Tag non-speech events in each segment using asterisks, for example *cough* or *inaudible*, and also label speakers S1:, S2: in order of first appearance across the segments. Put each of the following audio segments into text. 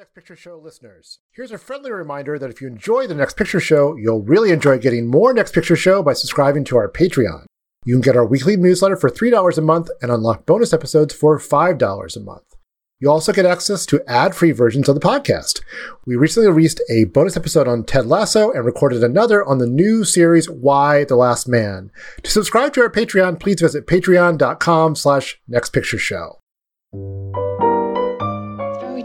S1: Next Picture Show listeners. Here's a friendly reminder that if you enjoy the Next Picture Show, you'll really enjoy getting more Next Picture Show by subscribing to our Patreon. You can get our weekly newsletter for $3 a month and unlock bonus episodes for $5 a month. You also get access to ad free versions of the podcast. We recently released a bonus episode on Ted Lasso and recorded another on the new series Y: The Last Man. To subscribe to our Patreon, please visit patreon.com slash nextpictureshow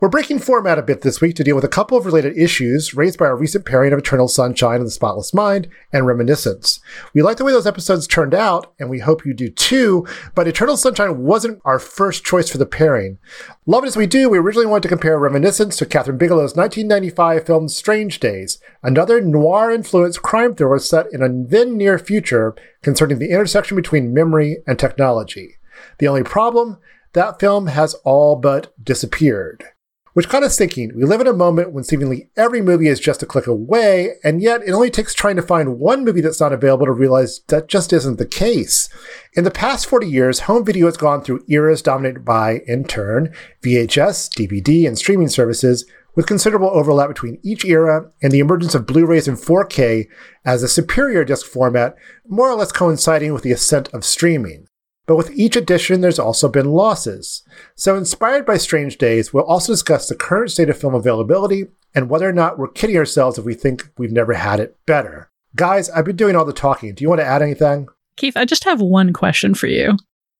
S1: We're breaking format a bit this week to deal with a couple of related issues raised by our recent pairing of Eternal Sunshine of the Spotless Mind and Reminiscence. We like the way those episodes turned out, and we hope you do too, but Eternal Sunshine wasn't our first choice for the pairing. Love it as we do, we originally wanted to compare Reminiscence to Kathryn Bigelow's 1995 film Strange Days, another noir-influenced crime thriller set in a then near future concerning the intersection between memory and technology. The only problem? That film has all but disappeared. Which got us thinking, we live in a moment when seemingly every movie is just a click away, and yet it only takes trying to find one movie that's not available to realize that just isn't the case. In the past 40 years, home video has gone through eras dominated by, in turn, VHS, DVD, and streaming services, with considerable overlap between each era and the emergence of Blu-rays and 4K as a superior disc format, more or less coinciding with the ascent of streaming. But with each edition, there's also been losses. So, inspired by Strange Days, we'll also discuss the current state of film availability and whether or not we're kidding ourselves if we think we've never had it better. Guys, I've been doing all the talking. Do you want to add anything?
S2: Keith, I just have one question for you.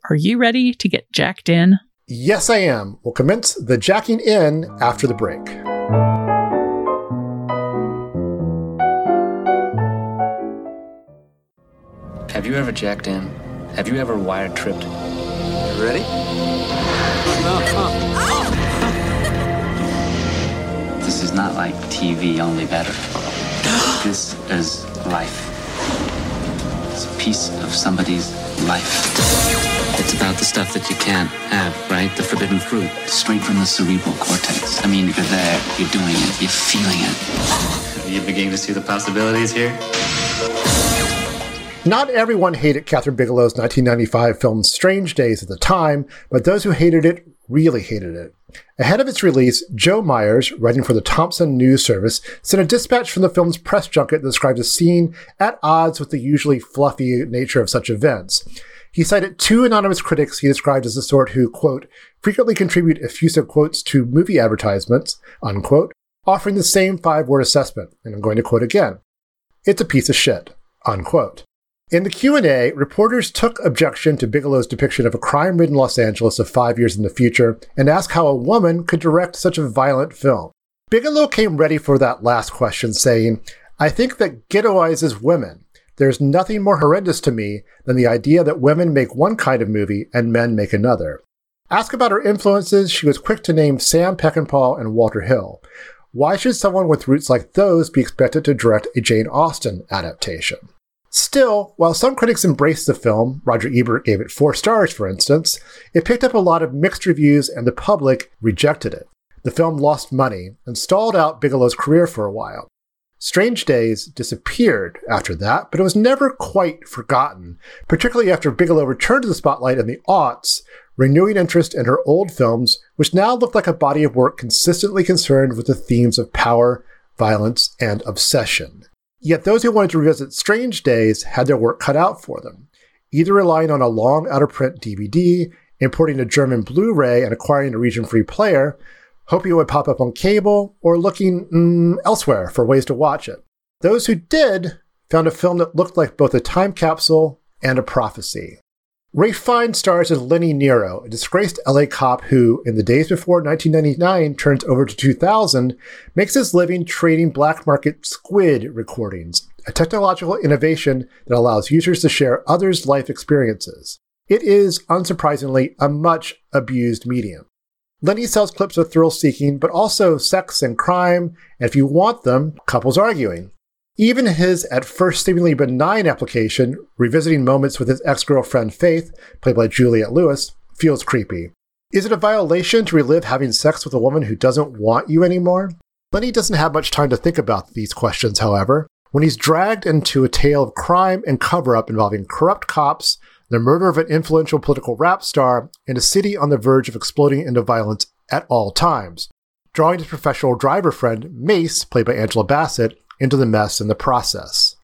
S2: Are you ready to get jacked in?
S1: Yes, I am. We'll commence the jacking in after the break.
S3: Have you ever jacked in? Have you ever wire tripped?
S4: You ready? *laughs*
S3: This is not like TV, only better. This is life. It's a piece of somebody's life. It's about the stuff that you can't have, right? The forbidden fruit, straight from the cerebral cortex. I mean, you're there, you're doing it, you're feeling it. Are you beginning to see the possibilities here?
S1: Not everyone hated Kathryn Bigelow's 1995 film Strange Days at the time, but those who hated it really hated it. Ahead of its release, Joe Myers, writing for the Thompson News Service, sent a dispatch from the film's press junket that described a scene at odds with the usually fluffy nature of such events. He cited two anonymous critics he described as the sort who, quote, frequently contribute effusive quotes to movie advertisements, unquote, offering the same five word assessment. And I'm going to quote again. It's a piece of shit, unquote. In the Q&A, reporters took objection to Bigelow's depiction of a crime-ridden Los Angeles of five years in the future and asked how a woman could direct such a violent film. Bigelow came ready for that last question, saying, I think that ghettoizes women. There's nothing more horrendous to me than the idea that women make one kind of movie and men make another. Asked about her influences, she was quick to name Sam Peckinpah and Walter Hill. Why should someone with roots like those be expected to direct a Jane Austen adaptation? Still, while some critics embraced the film, Roger Ebert gave it four stars, for instance, it picked up a lot of mixed reviews and the public rejected it. the film lost money and stalled out Bigelow's career for a while. Strange Days disappeared after that, but it was never quite forgotten, particularly after Bigelow returned to the spotlight in the aughts, renewing interest in her old films, which now looked like a body of work consistently concerned with the themes of power, violence, and obsession. Yet those who wanted to revisit Strange Days had their work cut out for them, either relying on a long out of print DVD, importing a German Blu ray, and acquiring a region free player, hoping it would pop up on cable, or looking mm, elsewhere for ways to watch it. Those who did found a film that looked like both a time capsule and a prophecy. Ralph Fiennes stars as Lenny Nero, a disgraced LA cop who, in the days before 1999 turns over to 2000, makes his living trading black market squid recordings, a technological innovation that allows users to share others' life experiences. It is, unsurprisingly, a much abused medium. Lenny sells clips of thrill seeking, but also sex and crime, and if you want them, couples arguing. Even his at first seemingly benign application, revisiting moments with his ex girlfriend Faith, played by Juliette Lewis, feels creepy. Is it a violation to relive having sex with a woman who doesn't want you anymore? Lenny doesn't have much time to think about these questions, however, when he's dragged into a tale of crime and cover up involving corrupt cops, the murder of an influential political rap star, and a city on the verge of exploding into violence at all times, drawing his professional driver friend, Mace, played by Angela Bassett, into the mess in the process.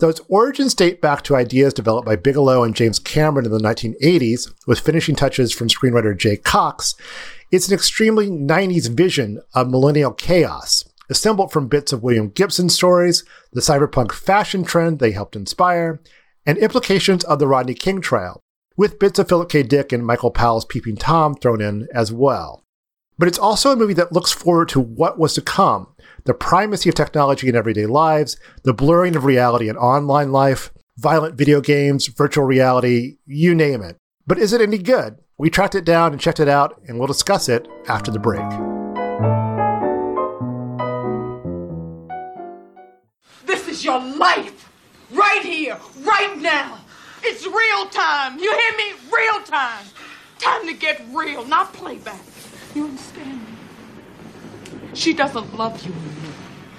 S1: Though its origins date back to ideas developed by Bigelow and James Cameron in the 1980s, with finishing touches from screenwriter Jay Cocks, it's an extremely 90s vision of millennial chaos, assembled from bits of William Gibson stories, the cyberpunk fashion trend they helped inspire, and implications of the Rodney King trial, with bits of Philip K. Dick and Michael Powell's Peeping Tom thrown in as well. But it's also a movie that looks forward to what was to come, the primacy of technology in everyday lives, the blurring of reality in online life, violent video games, virtual reality, you name it. But is it any good? We tracked it down and checked it out, and we'll discuss it after the break.
S5: This is your life! Right here, right now! It's real time! You hear me? Real time! Time to get real, not playback. You understand? She doesn't love you anymore.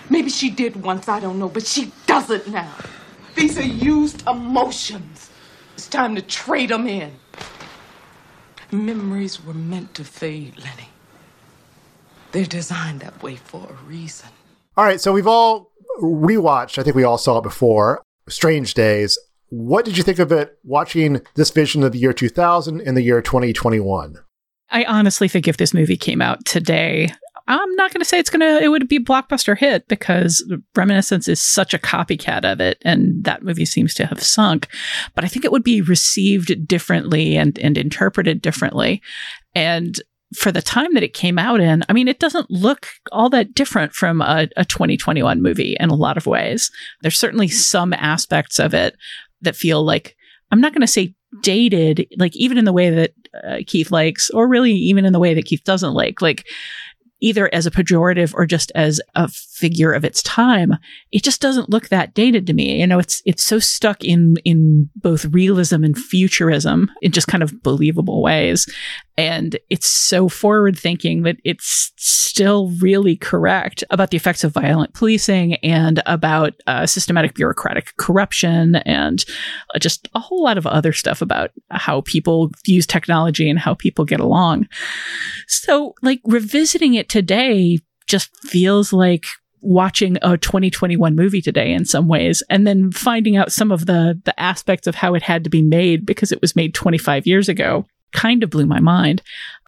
S5: Maybe she did once, I don't know, but she doesn't now. These are used emotions. It's time to trade them in. Memories were meant to fade, Lenny. They're designed that way for a reason.
S1: All right, so we've all rewatched, I think we all saw it before, Strange Days. What did you think of it watching this vision of the year 2000 and the year 2021?
S2: I honestly think if this movie came out today, I'm not going to say it's going to, it would be a blockbuster hit because Reminiscence is such a copycat of it and that movie seems to have sunk. But I think it would be received differently and, and interpreted differently. And for the time that it came out in, I mean, it doesn't look all that different from a, a 2021 movie in a lot of ways. There's certainly some aspects of it that feel like, I'm not going to say dated, like even in the way that uh, Keith likes, or really even in the way that Keith doesn't like. Like either as a pejorative or just as a figure of its time, it just doesn't look that dated to me. You know, it's it's so stuck in in both realism and futurism in just kind of believable ways. And it's so forward thinking that it's still really correct about the effects of violent policing and about uh, systematic bureaucratic corruption and uh, just a whole lot of other stuff about how people use technology and how people get along. So, like, revisiting it today just feels like watching a 2021 movie today in some ways and then finding out some of the the aspects of how it had to be made because it was made 25 years ago kind of blew my mind.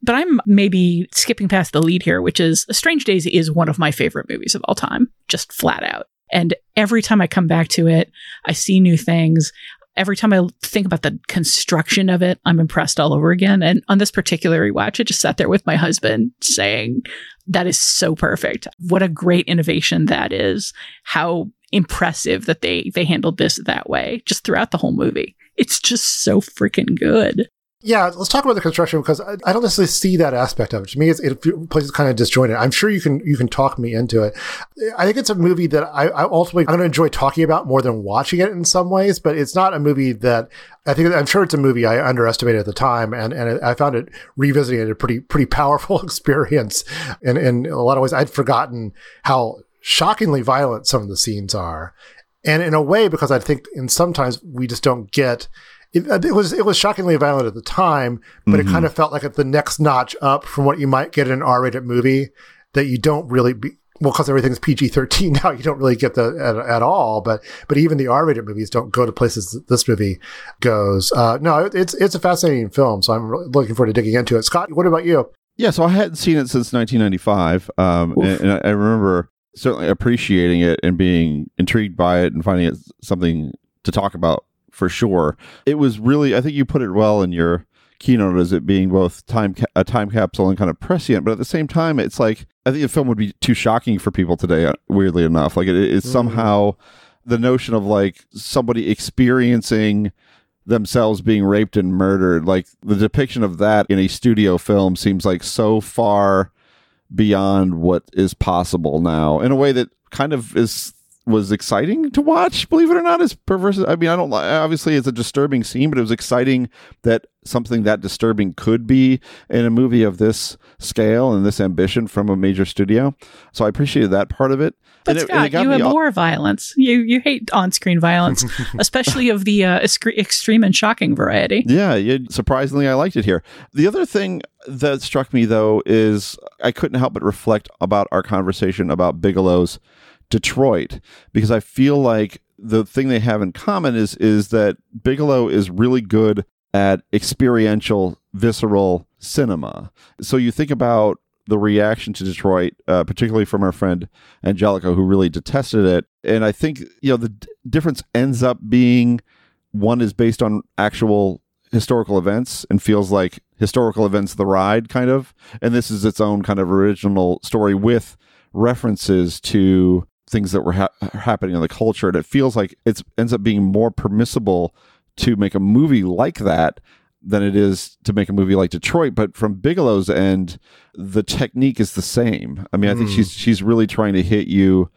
S2: But I'm maybe skipping past the lead here, which is Strange Days is one of my favorite movies of all time, just flat out. And every time I come back to it, I see new things. Every time I think about the construction of it, I'm impressed all over again. And on this particular rewatch, I just sat there with my husband saying, that is so perfect. What a great innovation that is. How impressive that they they handled this that way just throughout the whole movie. It's just so freaking good.
S1: Yeah, let's talk about the construction because I, don't necessarily see that aspect of it. To me, it's, it places kind of disjointed. I'm sure you can you can talk me into it. I think it's a movie that I, I ultimately I'm going to enjoy talking about more than watching it in some ways. But it's not a movie that I think I'm sure it's a movie I underestimated at the time, and and I found it revisiting it a pretty pretty powerful *laughs* experience. And in a lot of ways, I'd forgotten how shockingly violent some of the scenes are, and in a way because I think in sometimes we just don't get it, uh, it, was it was shockingly violent at the time, but mm-hmm. it kind of felt like the next notch up from what you might get in an R-rated movie that you don't really be. Well, because everything's PG thirteen *laughs* now, you don't really get that at, at, all. But but even the R-rated movies don't go to places that this movie goes. Uh, no, it's it's a fascinating film, so I'm really looking forward to digging into it. Scott, what about you?
S6: Yeah, so I hadn't seen it since 1995, um, and, and I remember certainly appreciating it and being intrigued by it and finding it something to talk about for sure. It was really, I think you put it well in your keynote as it being both time ca- a time capsule and kind of prescient, but at the same time, it's like I think the film would be too shocking for people today. Uh, weirdly enough, like it is mm. somehow the notion of like somebody experiencing themselves being raped and murdered, like the depiction of that in a studio film seems like so far beyond what is possible now in a way that kind of is was exciting to watch. Believe it or not, as perverse. I mean, I don't. Obviously, it's a disturbing scene, but it was exciting that something that disturbing could be in a movie of this scale and this ambition from a major studio. So I appreciated that part of it.
S2: But and Scott, it, you abhor violence. You you hate on-screen violence, *laughs* especially of the uh, extreme and shocking variety.
S6: Yeah, yeah, surprisingly, I liked it here. The other thing that struck me though is I couldn't help but reflect about our conversation about Bigelow's Detroit because I feel like the thing they have in common is is that Bigelow is really good at experiential, visceral cinema. So you think about the reaction to Detroit, uh, particularly from our friend Angelica, who really detested it, and I think you know the d- difference ends up being one is based on actual historical events and feels like historical events the ride kind of and this is its own kind of original story with references to things that were ha- happening in the culture, and it feels like it ends up being more permissible to make a movie like that than it is to make a movie like Detroit. But from Bigelow's end, the technique is the same. I mean, I think mm. she's she's really trying to hit you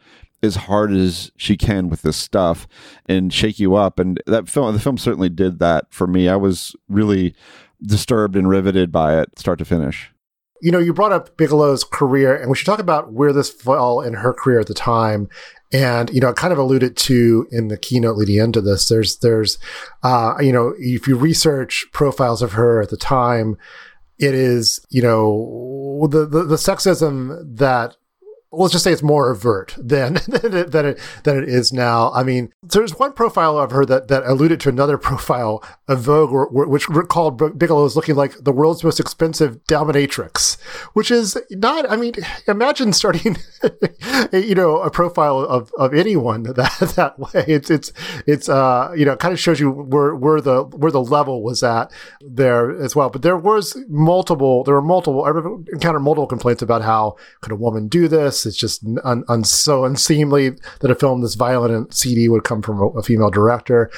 S6: as hard as she can with this stuff and shake you up. And that film, the film certainly did that for me. I was really disturbed and riveted by it, start to finish
S1: you know, you brought up Bigelow's career, and we should talk about where this fell in her career at the time. And you know, I kind of alluded to in the keynote leading into this. There's, there's, uh, you know, if you research profiles of her at the time, it is, you know, the the, the sexism that let's just say it's more overt than *laughs* than it, than it, than it is now. I mean, there's one profile of her that, that alluded to another *laughs* profile of Vogue, which called Bigelow as looking like the world's most expensive dominatrix, which is not. I mean, imagine starting, *laughs* you know, a profile of, of anyone that that way. It's it's it's uh you know, kind of shows you where where the where the level was at there as well. But there was multiple. There were multiple. I encountered multiple complaints about how could a woman do this it's just un, un, so unseemly that a film this violent and seedy would come from a, a female director.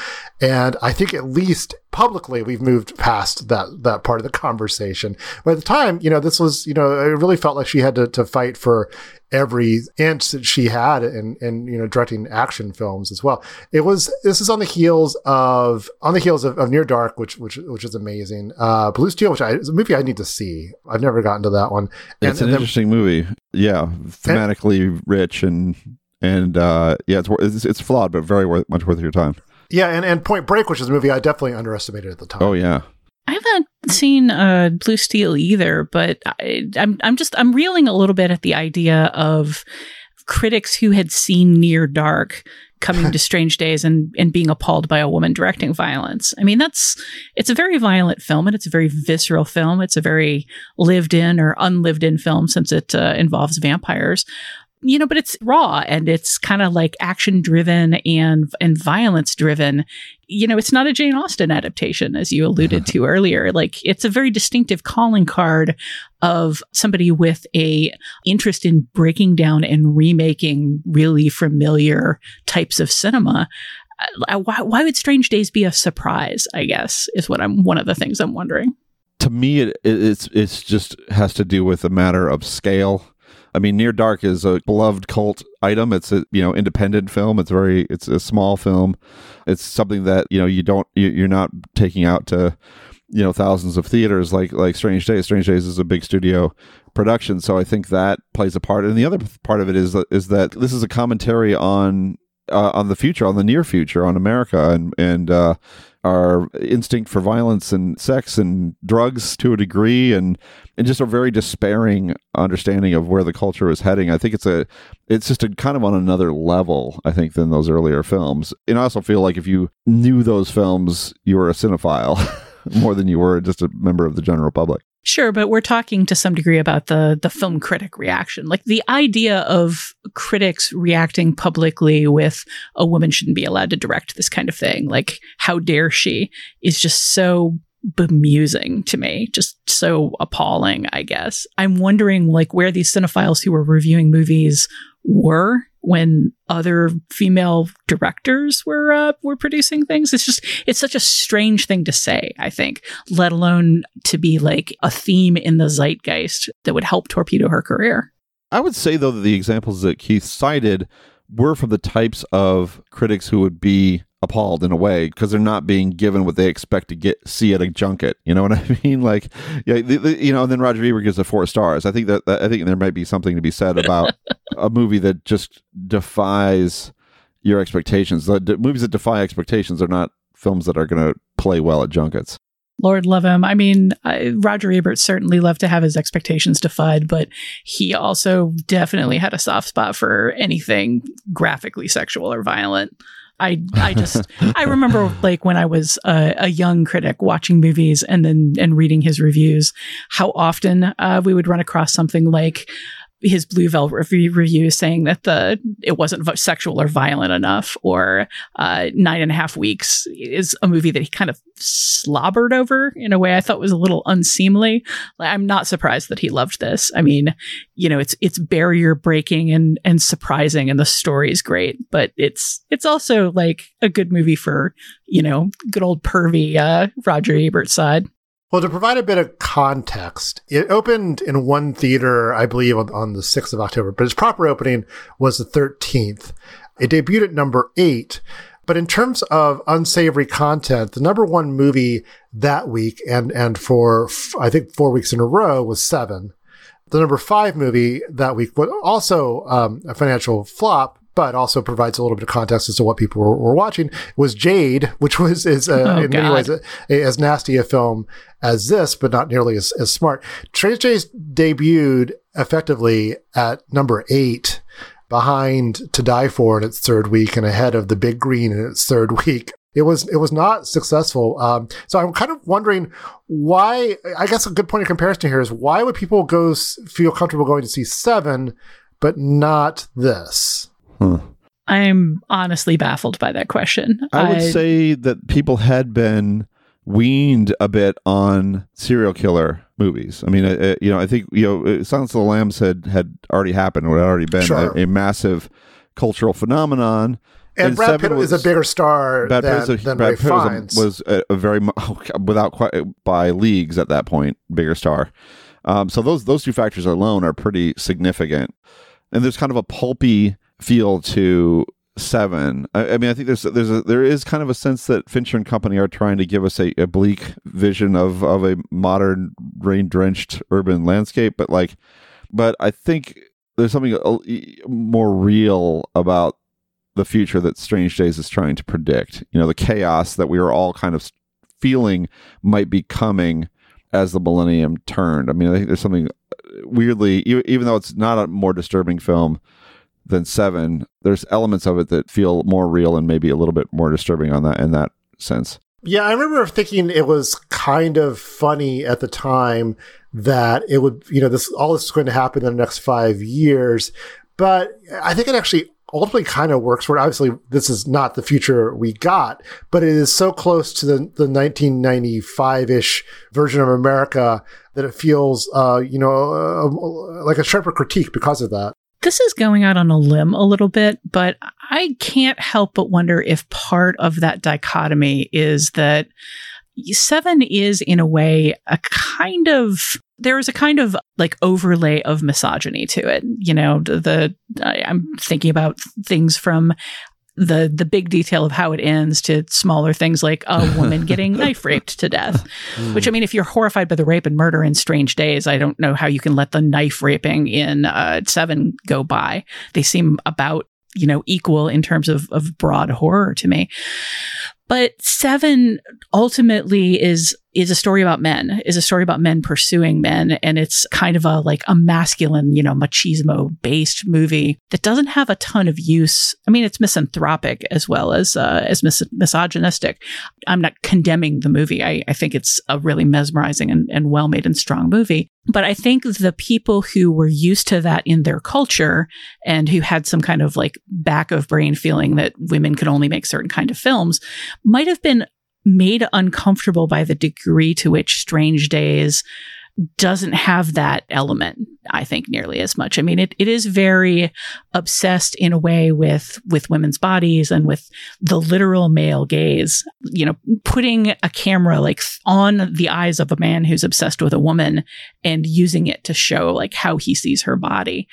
S1: And I think at least publicly we've moved past that that part of the conversation. But at the time, you know, this was, you know, it really felt like she had to, to fight for every inch that she had in, in, you know, directing action films as well. It was, this is on the heels of, on the heels of, of Near Dark, which, which, which is amazing. Uh, Blue Steel, which I, is a movie I need to see. I've never gotten to that one.
S6: And, it's an and interesting movie. Yeah. Thematically and, rich and, and, uh, yeah, it's, it's, it's flawed, but very worth, much worth your time.
S1: Yeah, and, and Point Break, which is a movie I definitely underestimated at the time.
S6: Oh yeah.
S2: I haven't seen uh, Blue Steel either, but I, I'm I'm just I'm reeling a little bit at the idea of critics who had seen Near Dark coming to *laughs* Strange Days and and being appalled by a woman directing violence. I mean, that's it's a very violent film and it's a very visceral film. It's a very lived in or unlived in film since it uh, involves vampires you know, but it's raw and it's kind of like action driven and and violence driven. You know, it's not a Jane Austen adaptation, as you alluded *laughs* to earlier. Like it's a very distinctive calling card of somebody with a interest in breaking down and remaking really familiar types of cinema. uh, why, why would Strange Days be a surprise? I guess is what I'm one of the things I'm wondering.
S6: To me, it, it's it's just has to do with a matter of scale. I mean, Near Dark is a beloved cult item. It's a you know independent film. It's very it's a small film. It's something that you know you don't you, you're not taking out to you know thousands of theaters like like Strange Days. Strange Days is a big studio production, so I think that plays a part. And the other part of it is is that this is a commentary on uh, on the future, on the near future, on America, and and uh, our instinct for violence and sex and drugs to a degree, and and just a very despairing understanding of where the culture is heading. I think it's a it's just a kind of on another level. I think than those earlier films. And I also feel like if you knew those films, you were a cinephile *laughs* more than you were just a member of the general public.
S2: Sure, but we're talking to some degree about the the film critic reaction. Like the idea of critics reacting publicly with a woman shouldn't be allowed to direct this kind of thing. Like how dare she is just so bemusing to me, just so appalling, I guess. I'm wondering like where these cinephiles who were reviewing movies were when other female directors were uh, were producing things. It's just it's such a strange thing to say. I think, let alone to be like a theme in the zeitgeist that would help torpedo her career.
S6: I would say though that the examples that Keith cited were from the types of critics who would be appalled in a way because they're not being given what they expect to get see at a junket. You know what *laughs* I mean? Like, yeah, the, the, you know. And then Roger Ebert gives it four stars. I think that, that I think there might be something to be said about *laughs* a movie that just defies your expectations. The, the movies that defy expectations are not films that are going to play well at junkets.
S2: Lord love him. I mean, I, Roger Ebert certainly loved to have his expectations defied, but he also definitely had a soft spot for anything graphically sexual or violent. I I just I remember like when I was a, a, young critic watching movies and then and reading his reviews, how often uh, we would run across something like his Blue Velvet review, saying that the it wasn't sexual or violent enough, or uh, Nine and a Half Weeks is a movie that he kind of slobbered over in a way I thought was a little unseemly. I'm not surprised that he loved this. I mean, you know, it's it's barrier breaking and and surprising, and the story is great, but it's it's also like a good movie for you know good old pervy uh, Roger Ebert side.
S1: Well, to provide a bit of context, it opened in one theater, I believe, on, on, the 6th of October, but its proper opening was the 13th. It debuted at number eight. But in terms of unsavory content, the number one movie that week and, and for, I think, four weeks in a row was Seven. The number five movie that week was also um, a financial flop, but also provides a little bit of context as to what people were, were watching was Jade, which was is uh, *laughs* oh, in God. many ways a, a, as nasty a film as this, but not nearly as, as smart. Strange Days debuted effectively at number eight behind To Die For in its third week and ahead of The Big Green in its third *laughs* week. It was it was not successful. Um, so I'm kind of wondering why. I guess a good point of comparison here is why would people go feel comfortable going to see Seven, but not this?
S6: Huh.
S2: I'm honestly baffled by that question.
S6: I would I, say that people had been weaned a bit on serial killer movies. I mean, uh, you know, I think you know, uh, Silence of the Lambs had had already happened, or had already been sure. a, a, massive cultural phenomenon.
S1: And, and Brad Pitt was, is a bigger star Brad than, a, than Brad Pitt
S6: was, a, was a, a, very *laughs* without quite by leagues at that point bigger star. Um, so those those two factors alone are pretty significant. And there's kind of a pulpy feel to seven. I, I, mean, I think there's there's a, there is kind of a sense that Fincher and company are trying to give us a, a bleak vision of of a modern rain drenched urban landscape, but like, but I think there's something uh, more real about the future that Strange Days is trying to predict. You know, the chaos that we are all kind of feeling might be coming as the millennium turned. I mean, I think there's something uh, weirdly, even though it's not a more disturbing film than seven. There's elements of it that feel more real and maybe a little bit more disturbing on that in that sense.
S1: Yeah, I remember thinking it was kind of funny at the time that it would, you know, this all this is going to happen in the next five years. But I think it actually ultimately kind of works it. Obviously, this is not the future we got, but it is so close to the, the 1995 ish version of America that it feels, uh, you know, uh, like a sharper critique because of that.
S2: This is going out on a limb a little bit, but I can't help but wonder if part of that dichotomy is that Seven is, in a way, a kind of there is a kind of like overlay of misogyny to it. You know, the, the I'm thinking about things from the the big detail of how it ends to smaller things like a *laughs* woman getting knife raped to death. Which I mean, if you're horrified by the rape and murder in Strange Days, I don't know how you can let the knife raping in uh, Seven go by. They seem about you know equal in terms of of broad horror to me. But Seven ultimately is is a story about men, is a story about men pursuing men. And it's kind of a like a masculine, you know, machismo based movie that doesn't have a ton of use. I mean, it's misanthropic as well as, uh, as mis- misogynistic. I'm not condemning the movie. I, I think it's a really mesmerizing and, and well made and strong movie. But I think the people who were used to that in their culture and who had some kind of like back of brain feeling that women could only make certain kind of films might have been made uncomfortable by the degree to which Strange Days doesn't have that element, I think, nearly as much. I mean, it, it is very obsessed in a way with, with women's bodies and with the literal male gaze, you know, putting a camera like on the eyes of a man who's obsessed with a woman and using it to show like how he sees her body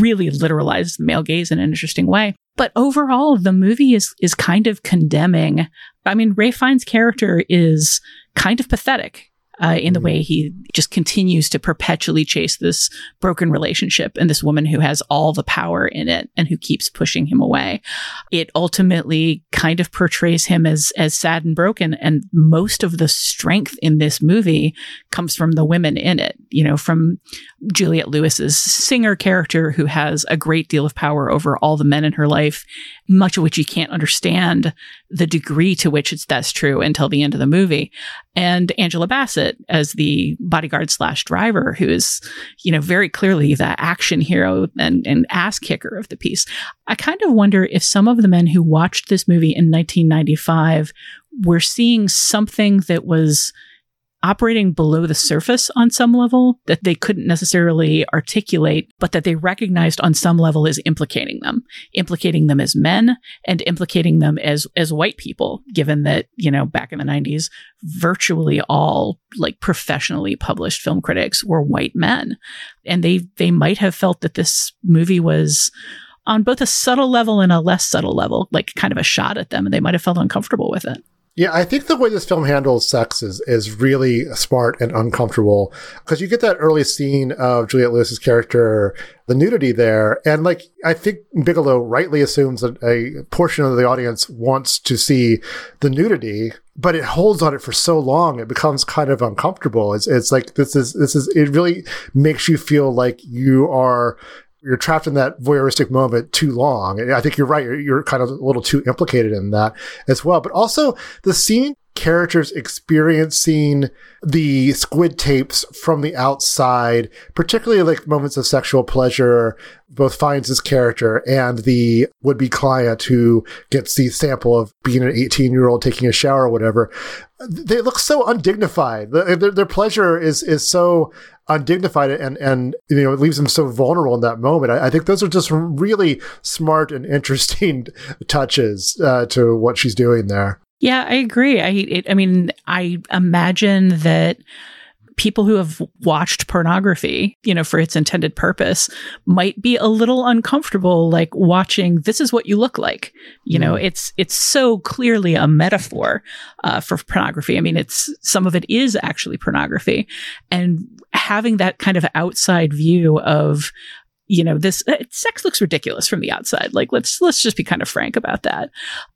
S2: really literalizes the male gaze in an interesting way. But overall, the movie is is kind of condemning. I mean, Ralph Fiennes' character is kind of pathetic uh, in the way he just continues to perpetually chase this broken relationship and this woman who has all the power in it and who keeps pushing him away. It ultimately kind of portrays him as as sad and broken, and most of the strength in this movie comes from the women in it. You know, from Juliette Lewis's singer character who has a great deal of power over all the men in her life, much of which you can't understand the degree to which it's that's true until the end of the movie. And Angela Bassett as the bodyguard slash driver, who is, you know, very clearly the action hero and, and ass kicker of the piece. I kind of wonder if some of the men who watched this movie in 1995 were seeing something that was operating below the surface on some level that they couldn't necessarily articulate, but that they recognized on some level is implicating them, implicating them as men and implicating them as, as white people, given that, you know, back in the 90s, virtually all like professionally published film critics were white men. And they, they might have felt that this movie was on both a subtle level and a less subtle level, like kind of a shot at them, and they might have felt uncomfortable with it.
S1: Yeah, I think the way this film handles sex is, is really smart and uncomfortable because you get that early scene of Juliette Lewis's character, the nudity there. And like, I think Bigelow rightly assumes that a portion of the audience wants to see the nudity, but it holds on it for so long. It becomes kind of uncomfortable. It's, it's like, this is, this is, it really makes you feel like you are you're trapped in that voyeuristic moment too long. And I think you're right. You're, you're, kind of a little too implicated in that as well. But also the scene characters experiencing the squid tapes from the outside, particularly like moments of sexual pleasure, both Fiennes's character and the would-be client who gets the sample of being an 18 year old taking a shower or whatever. They look so undignified. Their, their pleasure is, is so undignified and and you know it leaves them so vulnerable in that moment. I, I think those are just really smart and interesting *laughs* touches uh, to what she's doing there.
S2: Yeah, I agree. I it, I mean, I imagine that people who have watched pornography, you know, for its intended purpose might be a little uncomfortable like watching this is what you look like. You mm. know, it's it's so clearly a metaphor uh, for pornography. I mean, it's some of it is actually pornography and having that kind of outside view of you know this uh, sex looks ridiculous from the outside. Like let's let's just be kind of frank about that.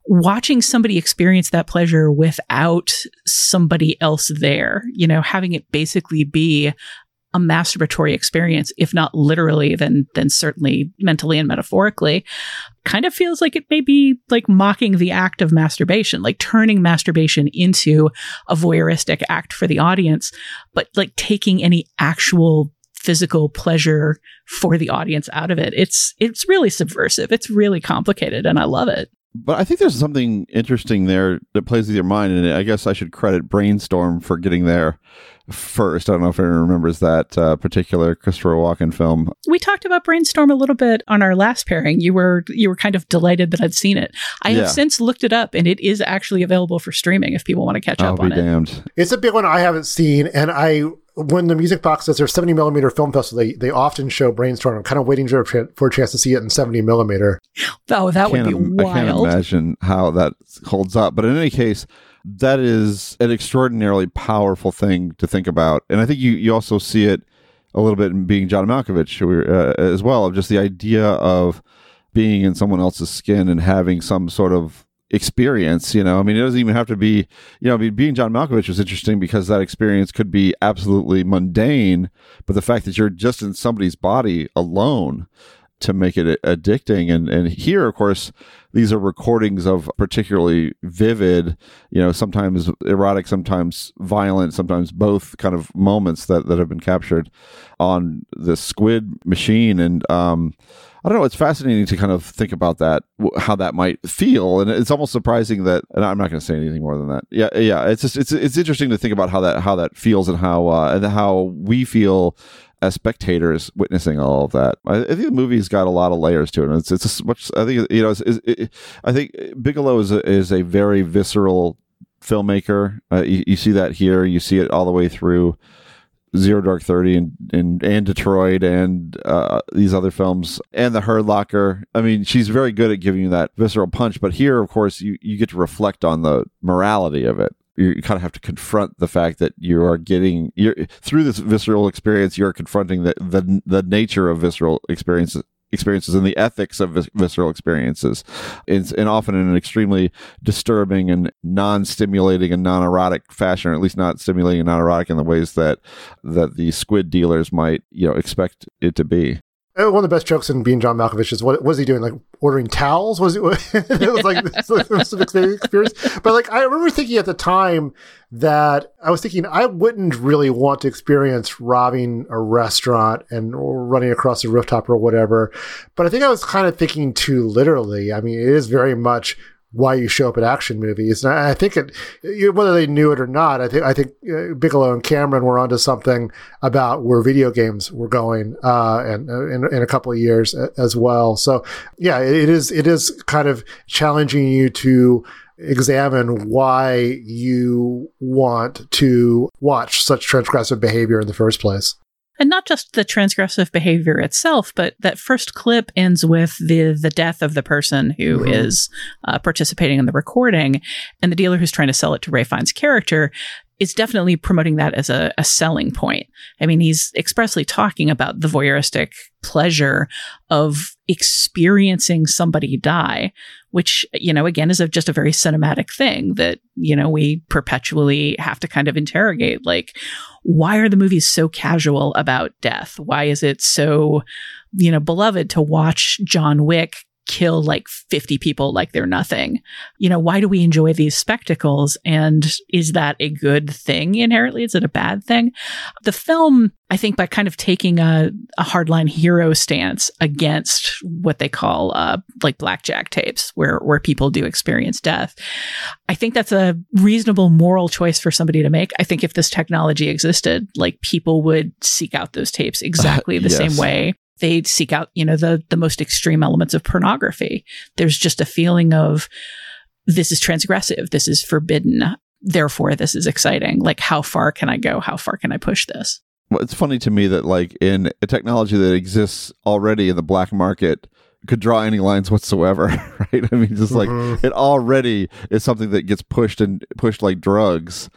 S2: Watching somebody experience that pleasure without somebody else there you know having it basically be a masturbatory experience if not literally then then certainly mentally and metaphorically kind of feels like it may be like mocking the act of masturbation like turning masturbation into a voyeuristic act for the audience but like taking any actual physical pleasure for the audience out of it. It's it's really subversive. It's really complicated and I love it.
S6: But I think there's something interesting there that plays with your mind, and I guess I should credit Brainstorm for getting there first. I don't know if anyone remembers that uh, particular Christopher Walken film.
S2: We talked about Brainstorm a little bit on our last pairing. You were you were kind of delighted that I'd seen it. I
S6: Yeah.
S2: have since looked it up, and it is actually available for streaming if people want to catch
S6: I'll
S2: up
S6: be
S2: on it.
S6: damned.
S1: It's a big one I haven't seen, and I when the Music Box does their 70 millimeter film festival, they, they often show Brainstorm. I'm kind of waiting for, for a chance to see it in 70 millimeter.
S2: Oh, that would be
S6: im- I can't imagine how that holds up. But in any case, that is an extraordinarily powerful thing to think about. And I think you, you also see it a little bit in being John Malkovich uh, as well, of just the idea of being in someone else's skin and having some sort of experience you know? I mean it doesn't even have to be you know being john malkovich was interesting because that experience could be absolutely mundane but the fact that you're just in somebody's body alone to make it addicting. And and here of course these are recordings of particularly vivid you know sometimes erotic sometimes violent sometimes both kind of moments that that have been captured on the squid machine. And um I don't know. It's fascinating to kind of think about that, how that might feel, and it's almost surprising that. And I'm not going to say anything more than that. Yeah, yeah. It's just it's it's interesting to think about how that how that feels and how uh, and how we feel as spectators witnessing all of that. I, think the movie's got a lot of layers to it. And it's it's much. I think you know. It's, it, I think Bigelow is a, is a very visceral filmmaker. Uh, you, you see that here. You see it all the way through. Zero Dark Thirty and and, and Detroit and uh, these other films and the Hurt Locker. I mean, she's very good at giving you that visceral punch. But here, of course, you you get to reflect on the morality of it. You, you kind of have to confront the fact that you are getting you're through this visceral experience. You're confronting the the, the nature of visceral experiences experiences and the ethics of vis- visceral experiences. It's, and often in an extremely disturbing and non-stimulating and non-erotic fashion or at least not stimulating and non-erotic in the ways that that the squid dealers might you know expect it to be
S1: Uh, one of the best jokes in being John Malkovich is what was he doing? Like ordering towels? Was it? *laughs* it was like this was an experience. But like I remember thinking at the time that I was thinking I wouldn't really want to experience robbing a restaurant and running across a rooftop or whatever. But I think I was kind of thinking too literally. I mean, it is very much why you show up at action movies. And I think it, whether they knew it or not, I think I think uh, Bigelow and Cameron were onto something about where video games were going, uh, and uh, in, in a couple of years as well. So yeah, it is it is kind of challenging you to examine why you want to watch such transgressive behavior in the first place.
S2: And not just the transgressive behavior itself, but that first clip ends with the the death of the person who is
S1: Mhm.
S2: uh, participating in the recording, and the dealer who's trying to sell it to Ralph Fiennes's character is definitely promoting that as a, a selling point. I mean, he's expressly talking about the voyeuristic pleasure of experiencing somebody die, which, you know, again, is a, just a very cinematic thing that, you know, we perpetually have to kind of interrogate. Like, why are the movies so casual about death? Why is it so, you know, beloved to watch John Wick kill like 50 people like they're nothing? You know, why do we enjoy these spectacles? And is that a good thing inherently? Is it a bad thing? The film, I think, by kind of taking a, a hardline hero stance against what they call uh, like blackjack tapes, where where people do experience death, I think that's a reasonable moral choice for somebody to make. I think if this technology existed, like people would seek out those tapes *laughs* exactly the
S6: Yes.
S2: same way they'd seek out, you know, the the most extreme elements of pornography. There's just a feeling of this is transgressive, this is forbidden, therefore this is exciting. Like how far can I go? How far can I push this?
S6: well, it's funny to me that like in a technology that exists already in the black market could draw any lines whatsoever *laughs* right i mean just like
S1: Mhm.
S6: it already is something that gets pushed and pushed like drugs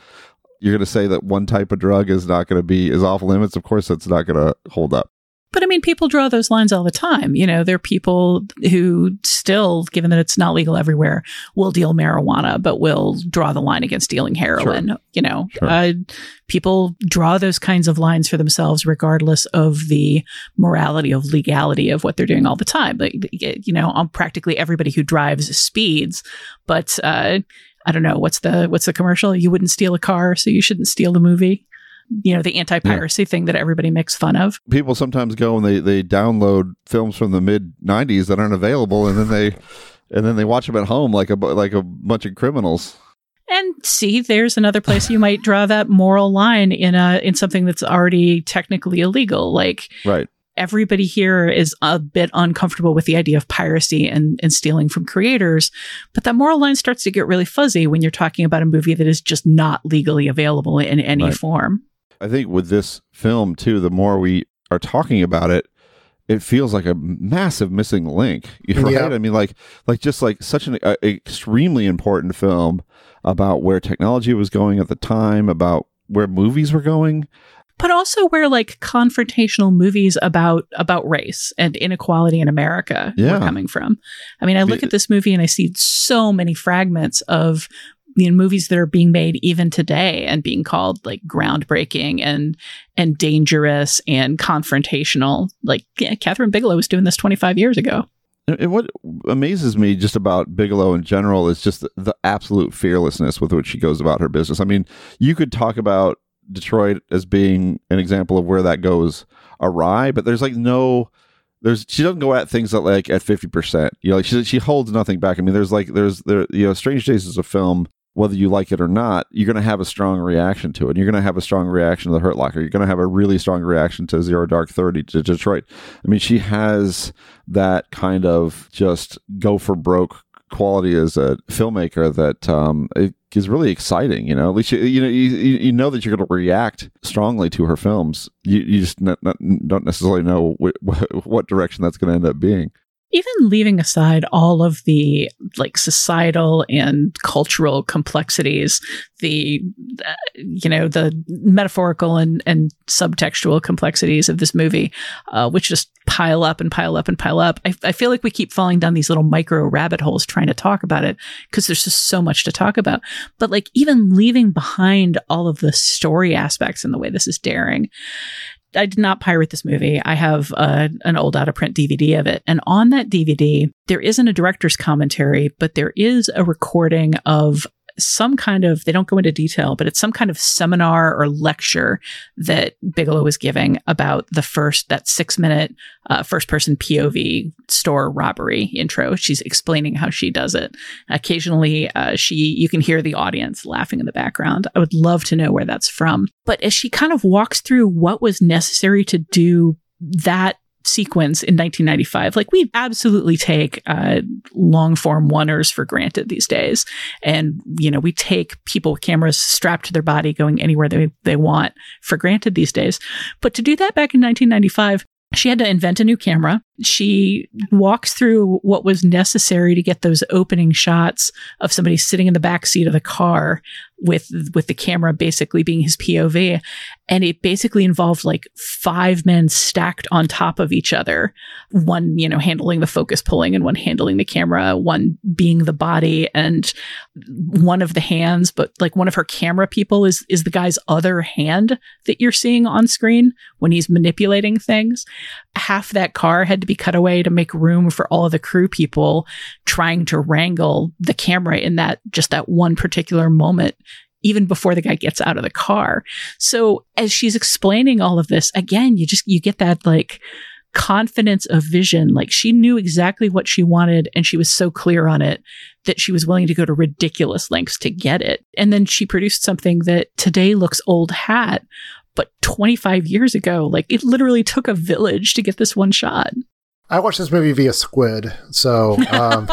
S6: you're going to say that one type of drug is not going to be is off limits of course that's not going to hold up
S2: But I mean, people draw those lines all the time. You know, there are people who still, given that it's not legal everywhere, will deal marijuana, but will draw the line against dealing heroin. You know,
S6: Sure.
S2: uh, people draw those kinds of lines for themselves, regardless of the morality of legality of what they're doing all the time. Like, you know, on practically everybody who drives speeds, but uh, I don't know what's the what's the commercial. You wouldn't steal a car, so you shouldn't steal the movie. You know, the anti-piracy thing that everybody makes fun of.
S6: people sometimes go and they they download films from the mid 90s that aren't available and then they *laughs* and then they watch them at home like a like a bunch of criminals.
S2: And see, there's another place you might draw that moral line in a in something that's already technically illegal. Like
S6: Right.
S2: everybody here is a bit uncomfortable with the idea of piracy and, and stealing from creators, but that moral line starts to get really fuzzy when you're talking about a movie that is just not legally available in any
S6: Right.
S2: form.
S6: I think with this film too, the more we are talking about it, it feels like a massive missing link, *laughs* right?
S1: Yeah.
S6: I mean, like, like just like such an uh, extremely important film about where technology was going at the time, about where movies were going.
S2: But also where like confrontational movies about about race and inequality in America
S6: Yeah.
S2: were coming from. I mean, I look at this movie and I see so many fragments of you know, movies that are being made even today and being called like groundbreaking and and dangerous and confrontational. Like yeah, Kathryn Bigelow was doing this 25 years ago.
S6: And what amazes me just about Bigelow in general is just the, the absolute fearlessness with which she goes about her business. I mean, you could talk about Detroit as being an example of where that goes awry, but there's like no there's she doesn't go at things at like at 50%. You know, like she she holds nothing back. I mean, there's like there's there you know, Strange Days is a film whether you like it or not, you're going to have a strong reaction to it. You're going to have a strong reaction to the Hurt Locker. You're going to have a really strong reaction to Zero Dark Thirty to Detroit. I mean, she has that kind of just go for broke quality as a filmmaker that um, is really exciting. You know, at least you, you know you, you know that you're going to react strongly to her films. You you just don't necessarily know wh- *laughs* what direction that's going to end up being.
S2: Even leaving aside all of the like societal and cultural complexities the uh, you know the metaphorical and and subtextual complexities of this movie uh, which just pile up and pile up and pile up I, I feel like we keep falling down these little micro rabbit holes trying to talk about it because there's just so much to talk about. But like even leaving behind all of the story aspects and the way this is daring I did not pirate this movie. I have uh, an old out of print DVD of it. And on that DVD, there isn't a director's commentary, but there is a recording of some kind of, they don't go into detail, but it's some kind of seminar or lecture that Bigelow was giving about the first, that six minute uh, first person POV store robbery intro. She's explaining how she does it. Occasionally, uh, she, you can hear the audience laughing in the background. I would love to know where that's from. But as she kind of walks through what was necessary to do that sequence in 1995 like we absolutely take uh, long form oneers for granted these days. And you know we take people with cameras strapped to their body going anywhere they, they want for granted these days. But to do that back in 1995 she had to invent a new camera. She walks through what was necessary to get those opening shots of somebody sitting in the back seat of the car with with the camera basically being his POV and it basically involved like five men stacked on top of each other. One you know handling the focus pulling and one handling the camera one being the body and one of the hands but like one of her camera people is is the guy's other hand that you're seeing on screen when he's manipulating things. Half that car had to be cut away to make room for all of the crew people trying to wrangle the camera in that just that one particular moment even before the guy gets out of the car. So as she's explaining all of this, again, you just you get that like confidence of vision. Like she knew exactly what she wanted and she was so clear on it that she was willing to go to ridiculous lengths to get it. And then she produced something that today looks old hat, but 25 years ago, like it literally took a village to get this one shot.
S1: I watched this movie via Squid, so um,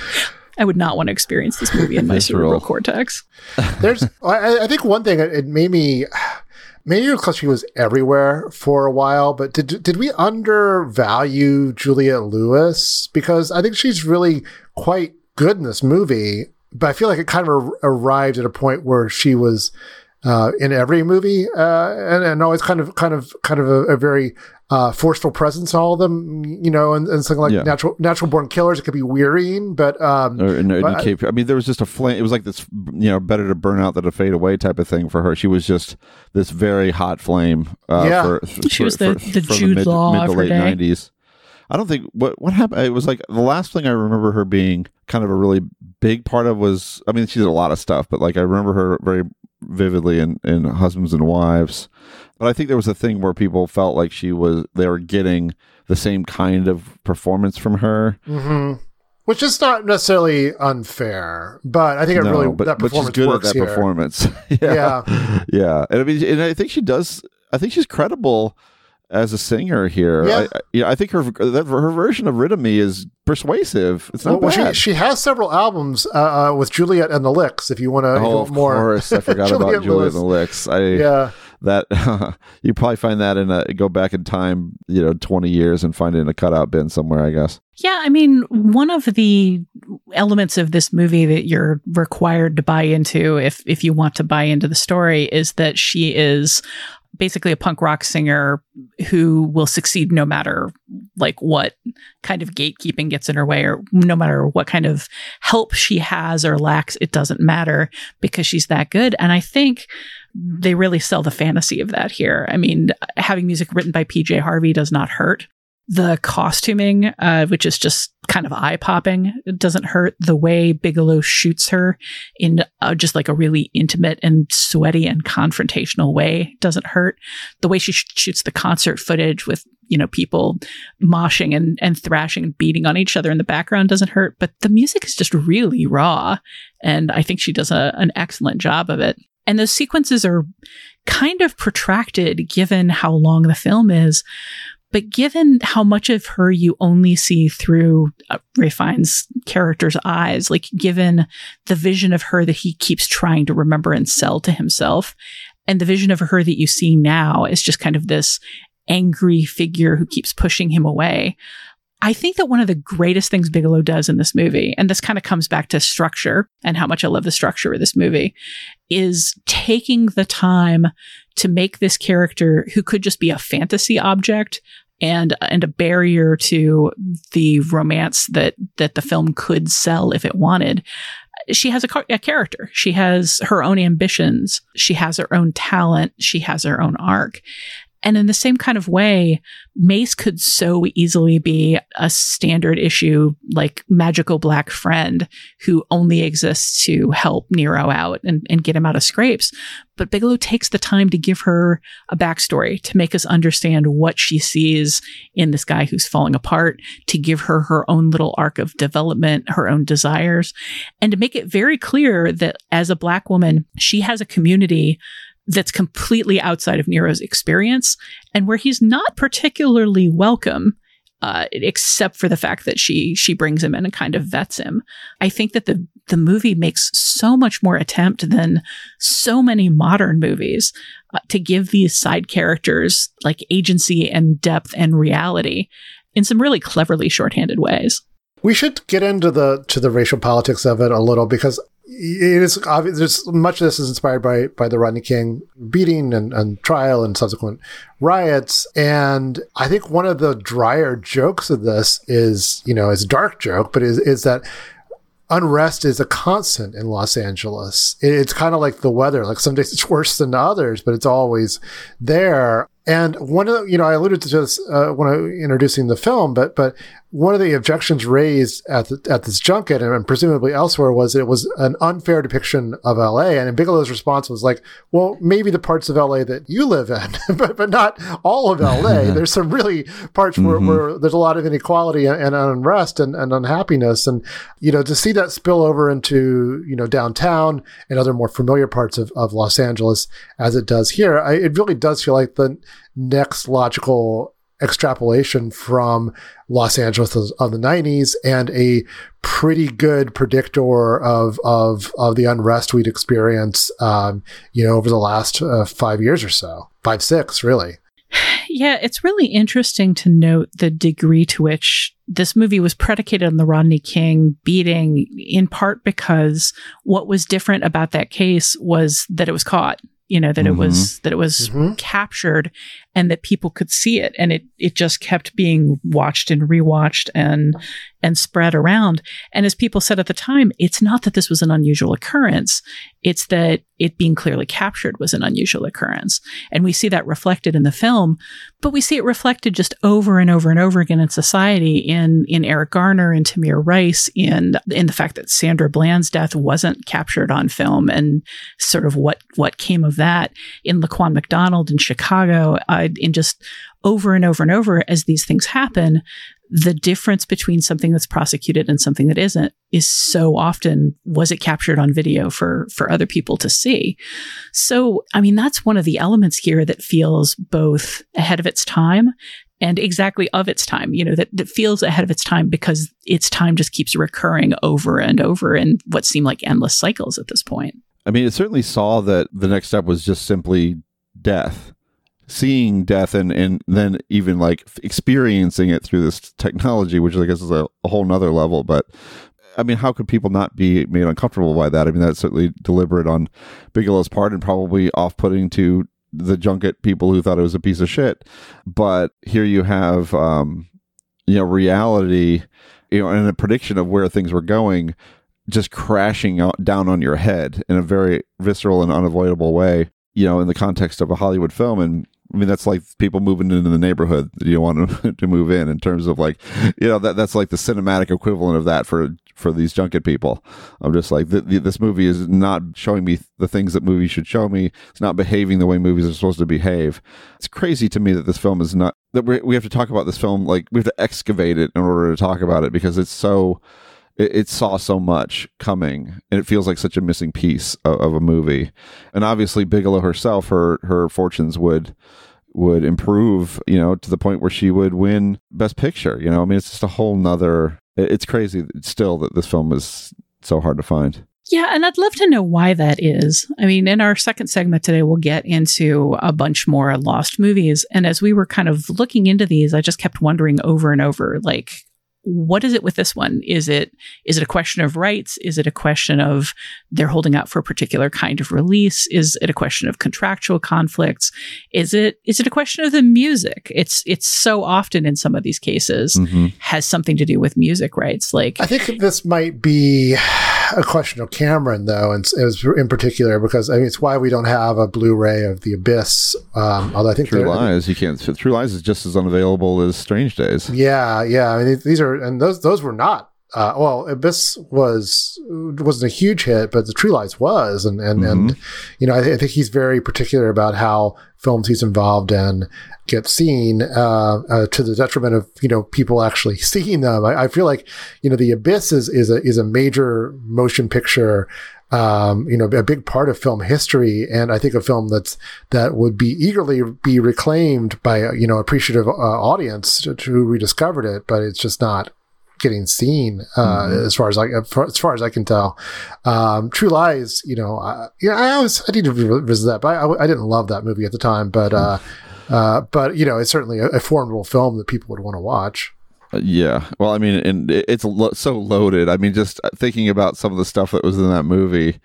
S1: *laughs*
S2: I would not want to experience this movie in my *laughs* cerebral cortex. *laughs*
S1: there's. I, I think one thing it it made me. *sighs* Maybe because she was everywhere for a while, but did did we undervalue Juliette Lewis? Because I think she's really quite good in this movie, but I feel like it kind of arrived at a point where she was uh, in every movie, uh, and, and always kind of, kind of, kind of a, a very uh, forceful presence in all of them. You know, and, and something like
S6: Yeah.
S1: natural, natural born killers. It could be wearying, but um,
S6: Or, and, and
S1: but I-
S6: I mean, there was just a flame. It was like this, you know, better to burn out than to fade away type of thing for her. She was just this very hot flame. Uh,
S1: Yeah.
S6: for,
S2: She was the- the
S6: from
S2: Jude
S6: mid,
S2: Law
S6: mid
S2: of
S6: to
S2: her
S6: late
S2: day.
S6: nineties. I don't think what what happened. It was like the last thing I remember her being kind of a really big part of was. I mean, she did a lot of stuff, but like I remember her very vividly in in Husbands and Wives. But I think there was a thing where people felt like she was they were getting the same kind of performance from her.
S1: mhm. which is not necessarily unfair, but I think it
S6: No,
S1: really
S6: but,
S1: that
S6: but she's
S1: performance
S6: good at
S1: works
S6: that
S1: here.
S6: performance. *laughs* yeah.
S1: Yeah. *laughs*
S6: yeah, and I mean, and I think she does. I think she's credible as a singer here.
S1: Yeah.
S6: I, I, yeah, I think her that, her version of "Rid of Me" is persuasive. It's not
S1: Well, she,
S6: bad.
S1: she has several albums uh, uh, with Juliette and the Licks. If you want to
S6: oh, of
S1: more,
S6: course, I forgot *laughs* about Juliette and the Licks. I
S1: Yeah.
S6: That *laughs* you probably find that in a go back in time, you know, twenty years and find it in a cutout bin somewhere. I guess.
S2: Yeah, I mean, one of the elements of this movie that you're required to buy into if if you want to buy into the story is that she is basically a punk rock singer who will succeed no matter like what kind of gatekeeping gets in her way or no matter what kind of help she has or lacks it doesn't matter because she's that good and i think they really sell the fantasy of that here i mean having music written by pj harvey does not hurt the costuming, uh, which is just kind of eye popping, doesn't hurt. The way Bigelow shoots her in uh, just like a really intimate and sweaty and confrontational way doesn't hurt. The way she sh- shoots the concert footage with you know people moshing and and thrashing and beating on each other in the background doesn't hurt. But the music is just really raw, and I think she does a, an excellent job of it. And those sequences are kind of protracted given how long the film is. But given how much of her you only see through uh, character's eyes, like given the vision of her that he keeps trying to remember and sell to himself, and the vision of her that you see now is just kind of this angry figure who keeps pushing him away. I think that one of the greatest things Bigelow does in this movie, and this kind of comes back to structure and how much I love the structure of this movie, is taking the time to make this character who could just be a fantasy object and uh, and a barrier to the romance that that the film could sell if it wanted. She has a, car- a character. She has her own ambitions. She has her own talent. She has her own arc. And in the same kind of way, Mace could so easily be a standard issue, like magical black friend who only exists to help Nero out and, and get him out of scrapes. But Bigelow takes the time to give her a backstory, to make us understand what she sees in this guy who's falling apart, to give her her own little arc of development, her own desires, and to make it very clear that as a black woman, she has a community that's completely outside of Nero's experience and where he's not particularly welcome. Uh, except for the fact that she she brings him in and kind of vets him, I think that the the movie makes so much more attempt than so many modern movies uh, to give these side characters like agency and depth and reality in some really cleverly shorthanded ways.
S1: We should get into the to the racial politics of it a little because it is obvious. There's much of this is inspired by by the Rodney King beating and, and trial and subsequent riots. And I think one of the drier jokes of this is, you know, it's a dark joke, but is is that unrest is a constant in Los Angeles. It, it's kind of like the weather. Like some days it's worse than others, but it's always there. And one of the, you know, I alluded to this uh, when I introducing the film, but but one of the objections raised at the, at this junket and, presumably elsewhere was it was an unfair depiction of LA. And Bigelow's response was like, "Well, maybe the parts of LA that you live in, *laughs* but but not all of LA. *laughs* There's some really parts where,
S6: Mhm.
S1: where there's a lot of inequality and, and unrest and, and unhappiness. And you know, to see that spill over into you know downtown and other more familiar parts of, of Los Angeles as it does here, I, it really does feel like the next logical extrapolation from Los Angeles of the 90s and a pretty good predictor of of of the unrest we'd experience um, you know over the last uh, 5 years or so 5 6 really
S2: Yeah, it's really interesting to note the degree to which this movie was predicated on the Rodney King beating, in part because what was different about that case was that it was caught. You know that it mm-hmm. was that it was mm-hmm. captured, and that people could see it, and it it just kept being watched and rewatched and and spread around. And as people said at the time, it's not that this was an unusual occurrence; it's that it being clearly captured was an unusual occurrence, and we see that reflected in the film but we see it reflected just over and over and over again in society in in Eric Garner and Tamir Rice in in the fact that Sandra Bland's death wasn't captured on film and sort of what what came of that. In Laquan McDonald in Chicago in just over and over and over as these things happen the difference between something that's prosecuted and something that isn't is so often was it captured on video for for other people to see so i mean that's one of the elements here that feels both ahead of its time and exactly of its time you know that, that feels ahead of its time because its time just keeps recurring over and over in what seem like endless cycles at this point
S6: I mean, it certainly saw that the next step was just simply death. Seeing death and, and then even like experiencing it through this technology, which I guess is a, a whole nother level. But I mean, how could people not be made uncomfortable by that? I mean, that's certainly deliberate on Bigelow's part and probably off putting to the junket people who thought it was a piece of shit. But here you have, um, you know, reality, you know, and a prediction of where things were going just crashing out, down on your head in a very visceral and unavoidable way, you know, in the context of a Hollywood film. And I mean, that's like people moving into the neighborhood that you want *laughs* to, move in, in terms of like, you know, that that's like the cinematic equivalent of that for for these junket people. I'm just like, th- this movie is not showing me the things that movies should show me. It's not behaving the way movies are supposed to behave. It's crazy to me that this film is not that we we have to talk about this film like we have to excavate it in order to talk about it because it's so it, it, saw so much coming and it feels like such a missing piece of, of, a movie and obviously bigelow herself her her fortunes would would improve you know to the point where she would win best picture you know i mean it's just a whole nother it, it's crazy still that this film is so hard to find
S2: yeah, and I'd love to know why that is. I mean, in our second segment today, we'll get into a bunch more lost movies. And as we were kind of looking into these, I just kept wondering over and over, like, what is it with this one? Is it is it a question of rights? Is it a question of they're holding out for a particular kind of release? Is it a question of contractual conflicts? Is it is it a question of the music? It's it's so often in some of these cases mm-hmm. has something to do with music rights. Like
S1: I think this might be a question of Cameron, though, and in particular because I mean it's why we don't have a Blu-ray of The Abyss. Um, although I think
S6: True Lies, you can't. True Lies is just as unavailable as Strange Days.
S1: Yeah, yeah. I mean these are and those those were not. Uh, well, Abyss was wasn't a huge hit, but the True Lies was, and and mm-hmm. and you know I, th- I, think he's very particular about how films he's involved in get seen uh, uh, to the detriment of you know people actually *laughs* seeing them. I, I, feel like you know the Abyss is is a is a major motion picture. Um, you know, a big part of film history, and I think a film that's that would be eagerly be reclaimed by you know appreciative uh, audience to, to rediscovered it, but it's just not getting seen uh, mm-hmm. as far as I as far as I can tell. Um, True Lies, you know, I, yeah, I always I need to revisit that, but I, I, didn't love that movie at the time, but. Uh, uh, but you know, it's certainly a, a formidable film that people would want to watch.
S6: Uh, yeah, well, I mean, and it's lo- so loaded. I mean, just thinking about some of the stuff that was in that movie,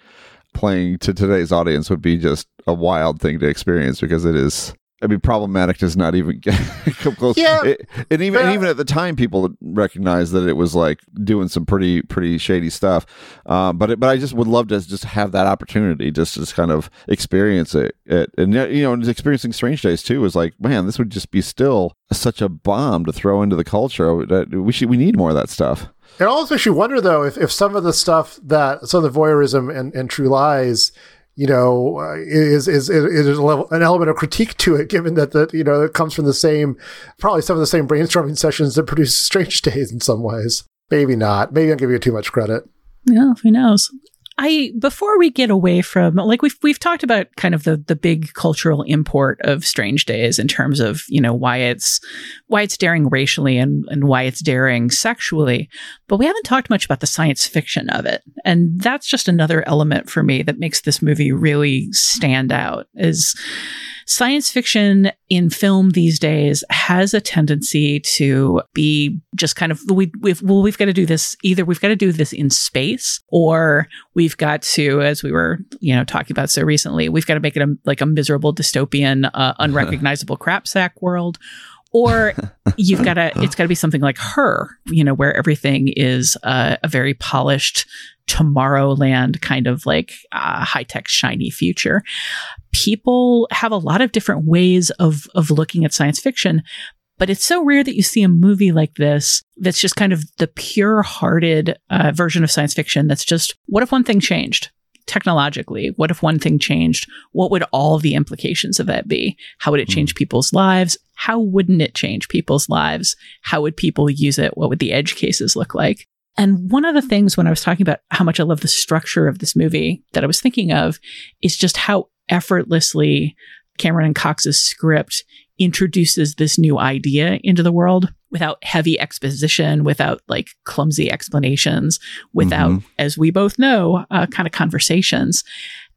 S6: playing to today's audience would be just a wild thing to experience because it is I mean, problematic does not even *laughs* come close.
S1: Yeah,
S6: it, and even and even at the time, people recognized that it was like doing some pretty pretty shady stuff. Um, but it, but I just would love to just have that opportunity, just to kind of experience it. it and you know, experiencing Strange Days too was like, man, this would just be still such a bomb to throw into the culture. That we should we need more of that stuff.
S1: It also makes you wonder, though, if, if some of the stuff that some of the voyeurism and, and True Lies you know, uh, is, is, is, a level, an element of critique to it, given that, that, you know, it comes from the same, probably some of the same brainstorming sessions that produce *laughs* Strange Days in some ways. Maybe not. Maybe I'm giving you too much credit.
S2: Yeah, who knows? I before we get away from like we've we've talked about kind of the the big cultural import of Strange Days in terms of you know why it's why it's daring racially and and why it's daring sexually, but we haven't talked much about the science fiction of it, and that's just another element for me that makes this movie really stand out. Is science fiction in film these days has a tendency to be just kind of we we've well we've got to do this either we've got to do this in space or we've got to as we were you know talking about so recently we've got to make it a, like a miserable dystopian uh, unrecognizable *laughs* crap sack world. Or *laughs* you've got to it's got to be something like her you know where everything is uh, a very polished tomorrowland kind of like uh, high-tech shiny future people have a lot of different ways of of looking at science fiction but it's so rare that you see a movie like this that's just kind of the pure hearted uh, version of science fiction that's just what if one thing changed technologically? What if one thing changed? What would all the implications of that be? How would it change people's lives? How wouldn't it change people's lives? How would people use it? What would the edge cases look like? And one of the things when I was talking about how much I love the structure of this movie that I was thinking of is just how effortlessly Cameron and Cocks's script introduces this new idea into the world without heavy exposition, without like clumsy explanations, without,
S6: Mhm.
S2: as we both know, uh, kind of conversations.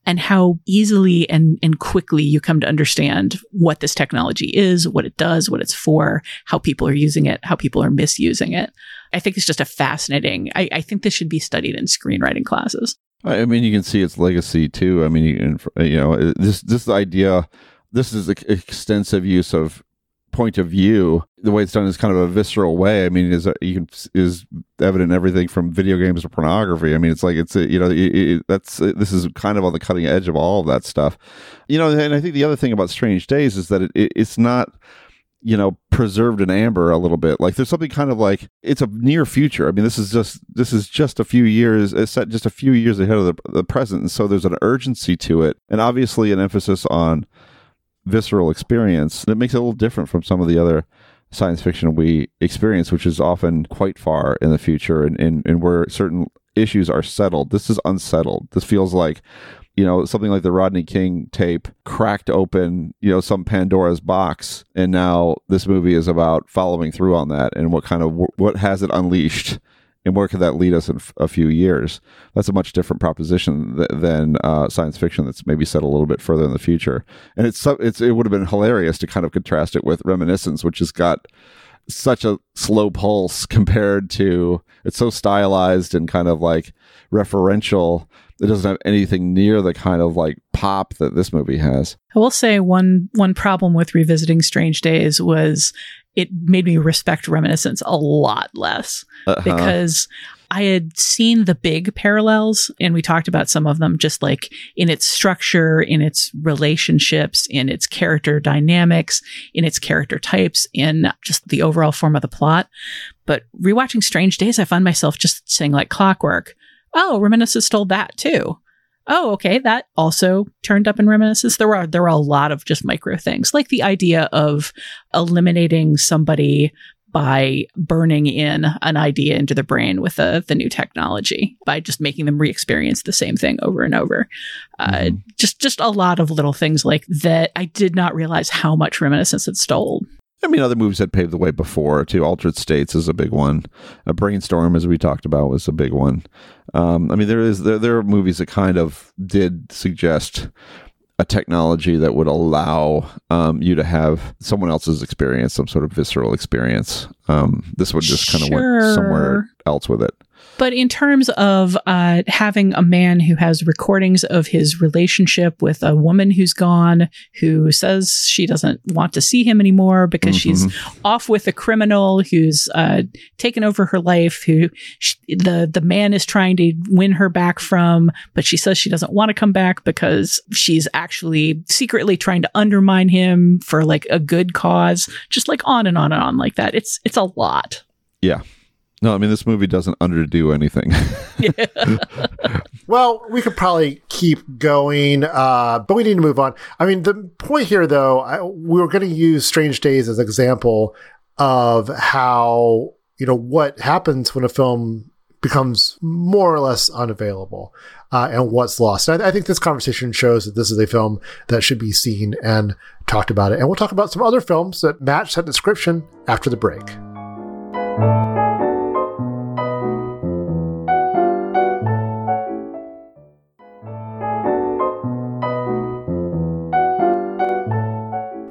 S2: And how easily and, and quickly you come to understand what this technology is, what it does, what it's for, how people are using it, how people are misusing it. I think it's just a fascinating. I, I think this should be studied in screenwriting classes.
S6: I mean, you can see its legacy too. I mean, you, you know, this this idea, this is ex- extensive use of point of view. The way it's done is kind of a visceral way. I mean, is uh, you can is evident in everything from video games to pornography. I mean, it's like it's a, you know, it, it, that's uh, this is kind of on the cutting edge of all of that stuff. You know, and I think the other thing about Strange Days is that it, it it's not you know preserved in amber a little bit. Like there's something kind of like it's a near future. I mean this is just this is just a few years it's set just a few years ahead of the, the present. And so there's an urgency to it and obviously an emphasis on visceral experience that makes it a little different from some of the other science fiction we experience which is often quite far in the future and, and, and where certain issues are settled. This is unsettled. This feels like you know, something like the Rodney King tape cracked open, you know, some Pandora's box, and now this movie is about following through on that and what kind of what has it unleashed, and where could that lead us in a few years? That's a much different proposition th- than uh, science fiction that's maybe set a little bit further in the future. And it's it's it would have been hilarious to kind of contrast it with Reminiscence, which has got such a slow pulse *laughs* compared to it's so stylized and kind of like referential it doesn't have anything near the kind of like pop that this movie has
S2: I will say one one problem with revisiting Strange Days was it made me respect Reminiscence a lot less
S6: Uh-huh.
S2: because I had seen the big parallels and we talked about some of them just like in its structure, in its relationships, in its character dynamics, in its character types, in just the overall form of the plot. But rewatching Strange Days, I find myself just saying like clockwork, oh, Reminiscence stole that too oh, okay, that also turned up in reminiscence. There were there were a lot of just micro things, like the idea of eliminating somebody by burning in an idea into their brain with the the new technology by just making them re-experience the same thing over and over. Uh, just just a lot of little things like that. I did not realize how much reminiscence it stole.
S6: I mean, other movies had paved the way before too. Altered States is a big one. A Brainstorm, as we talked about, was a big one. Um, I mean, there is there there are movies that kind of did suggest a technology that would allow um, you to have someone else's experience, some sort of visceral experience. Um, this would just kind of
S2: Sure.
S6: went somewhere else with it.
S2: But in terms of uh, having a man who has recordings of his relationship with a woman who's gone, who says she doesn't want to see him anymore because she's off with a criminal who's uh, taken over her life, who sh the the man is trying to win her back from, but she says she doesn't want to come back because she's actually secretly trying to undermine him for like a good cause. Just like on and on and on like that. It's it's a lot.
S6: Yeah. No, I mean this movie doesn't underdo anything. *laughs*
S1: Well, we could probably keep going, uh, but we need to move on. I mean, the point here, though, I, we were going to use Strange Days as an example of how, you know, what happens when a film becomes more or less unavailable uh, and what's lost. And I, I think this conversation shows that this is a film that should be seen and talked about it. And we'll talk about some other films that match that description after the break.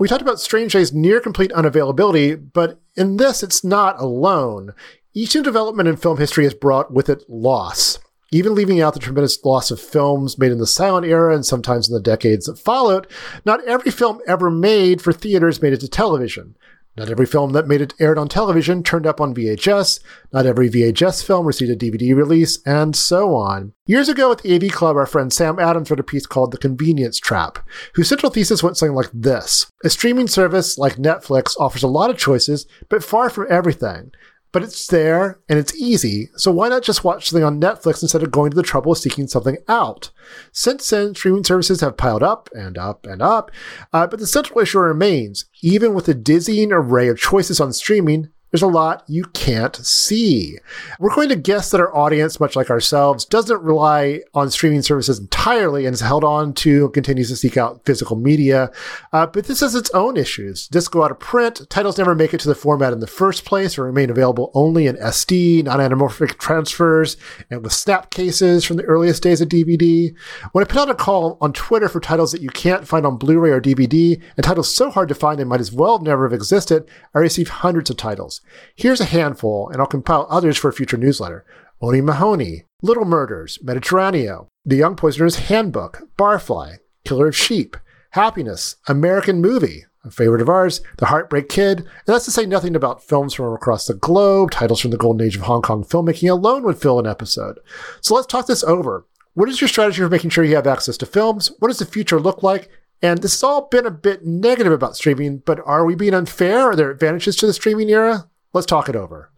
S1: We talked about Strange Days' near complete unavailability, but in this, it's not alone. Each new development in film history has brought with it loss. Even leaving out the tremendous loss of films made in the silent era and sometimes in the decades that followed, not every film ever made for theaters made it to television. Not every film that made it aired on television turned up on VHS. Not every VHS film received a DVD release, and so on. Years ago at the AV Club, our friend Sam Adams wrote a piece called The Convenience Trap, whose central thesis went something like this. A streaming service like Netflix offers a lot of choices, but far from everything. But it's there and it's easy. So why not just watch something on Netflix instead of going to the trouble of seeking something out? Since then, streaming services have piled up and up and up, uh, but the central issue remains. Even with the dizzying array of choices on streaming, there's a lot you can't see. We're going to guess that our audience, much like ourselves, doesn't rely on streaming services entirely and is held on to and continues to seek out physical media. Uh, but this has its own issues. Discs go out of print, titles never make it to the format in the first place or remain available only in SD, non anamorphic transfers, and with snap cases from the earliest days of DVD. When I put out a call on Twitter for titles that you can't find on Blu ray or DVD, and titles so hard to find they might as well never have existed, I received hundreds of titles. Here's a handful, and I'll compile others for a future newsletter. Oni Mahoney, Little Murders, Mediterraneo, The Young Poisoner's Handbook, Barfly, Killer of Sheep, Happiness, American Movie, a favorite of ours, The Heartbreak Kid, and that's to say nothing about films from across the globe. Titles from the golden age of Hong Kong filmmaking alone would fill an episode. So let's talk this over. What is your strategy for making sure you have access to films? What does the future look like? And this has all been a bit negative about streaming, but are we being unfair? Are there advantages to the streaming era? Let's talk it over.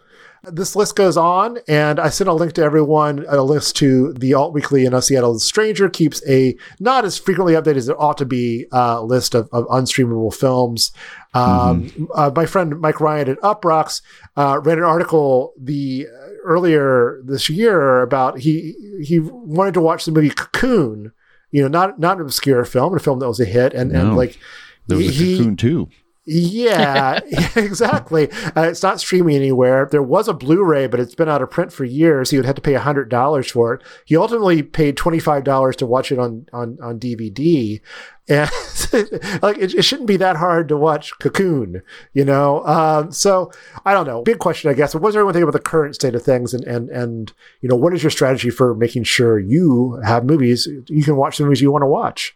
S1: This list goes on, and I sent a link to everyone, a list to the Alt Weekly and Seattle Stranger keeps a not as frequently updated as it ought to be uh, list of, of unstreamable films. Um, mm-hmm. uh, my friend Mike Ryan at Uproxx uh, read an article the earlier this year about he he wanted to watch the movie Cocoon, you know, not not an obscure film, a film that was a hit, and
S6: No.
S1: and like
S6: There was a
S1: he-
S6: cocoon too. *laughs*
S1: yeah, exactly. Uh, it's not streaming anywhere. There was a Blu-ray, but it's been out of print for years. He would have to pay hundred dollars for it. He ultimately paid twenty-five dollars to watch it on on on DVD. And *laughs* like it, it shouldn't be that hard to watch Cocoon, you know. Um, so I don't know. Big question, I guess. What does everyone think about the current state of things? And and and you know, what is your strategy for making sure you have movies you can watch the movies you want to watch?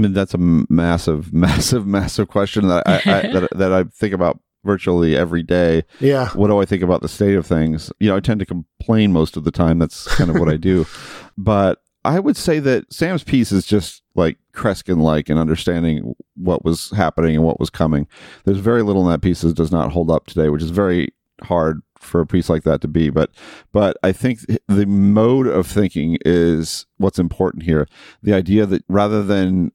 S6: I mean, that's a massive, *laughs* massive, massive question that I, I that, *laughs* that I think about virtually every day.
S1: Yeah.
S6: What do I think about the state of things? You know, I tend to complain most of the time. That's kind of what I do. *laughs* But I would say that Sam's piece is just like Kreskin like in understanding what was happening and what was coming. There's very little in that piece that does not hold up today, which is very hard for a piece like that to be. But but I think the mode of thinking is what's important here. The idea that rather than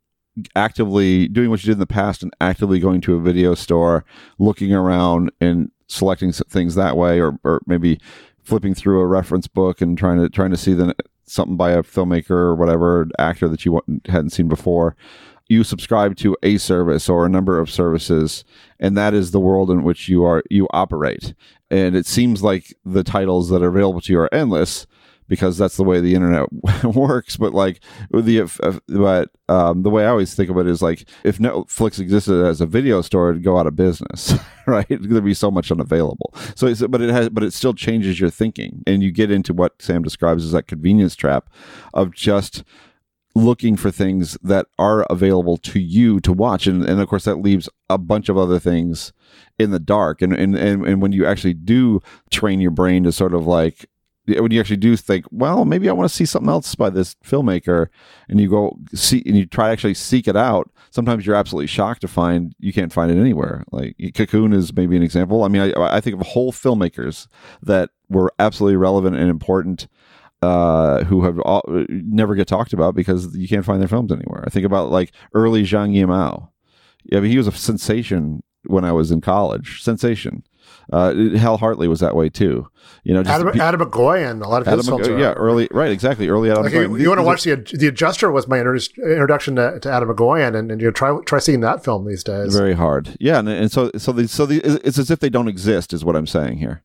S6: actively doing what you did in the past and actively going to a video store, looking around and selecting things that way, or, or maybe flipping through a reference book and trying to trying to see the, something by a filmmaker or whatever actor that you hadn't seen before. You subscribe to a service or a number of services, and that is the world in which you are you operate. And it seems like the titles that are available to you are endless because that's the way the internet *laughs* works. But like the but um, the way I always think of it is like if Netflix existed as a video store, it'd go out of business, *laughs* right? There'd be so much unavailable. So, but it has, but it still changes your thinking, and you get into what Sam describes as that convenience trap of just looking for things that are available to you to watch and, and of course that leaves a bunch of other things in the dark and, and and and when you actually do train your brain to sort of like when you actually do think well maybe i want to see something else by this filmmaker and you go see and you try to actually seek it out sometimes you're absolutely shocked to find you can't find it anywhere like cocoon is maybe an example i mean i, I think of whole filmmakers that were absolutely relevant and important uh, who have all, never get talked about because you can't find their films anywhere. I think about like early Zhang Yimou. Yeah, I mean, he was a sensation when I was in college. Sensation. Uh, Hal Hartley was that way too. You know, just
S1: Atom,
S6: pe-
S1: Atom Egoyan, a lot of his
S6: Atom
S1: films
S6: yeah, early, right, exactly, early Atom.
S1: Like
S6: McGoyan.
S1: you, you want to watch the the Adjuster was my introduction to, to Atom Egoyan, and, and you try try seeing that film these days.
S6: very hard. Yeah, and, and so so the, so the, it's as if they don't exist, is what I'm saying here.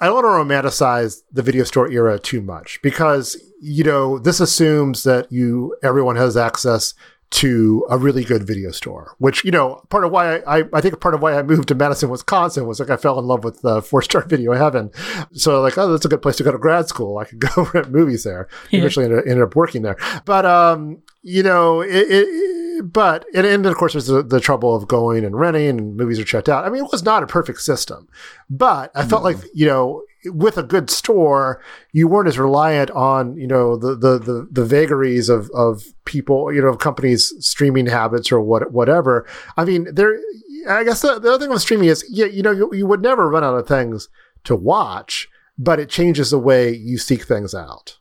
S1: I don't want to romanticize the video store era too much because you know this assumes that you everyone has access to a really good video store, which you know part of why I, I, I think part of why I moved to Madison, Wisconsin was like I fell in love with uh, four star *laughs* video heaven. So like oh that's a good place to go to grad school. I could *laughs* go rent movies there.
S2: Yeah.
S1: Eventually ended, ended up working there, but um you know it. it but and, and of course there's the, the trouble of going and renting and movies are checked out. I mean it was not a perfect system, but I felt like you know with a good store, you weren't as reliant on you know the the the, the vagaries of of people you know of companies streaming habits or what whatever. I mean there. I guess the, the other thing with streaming is yeah you know you, you would never run out of things to watch, but it changes the way you seek things out.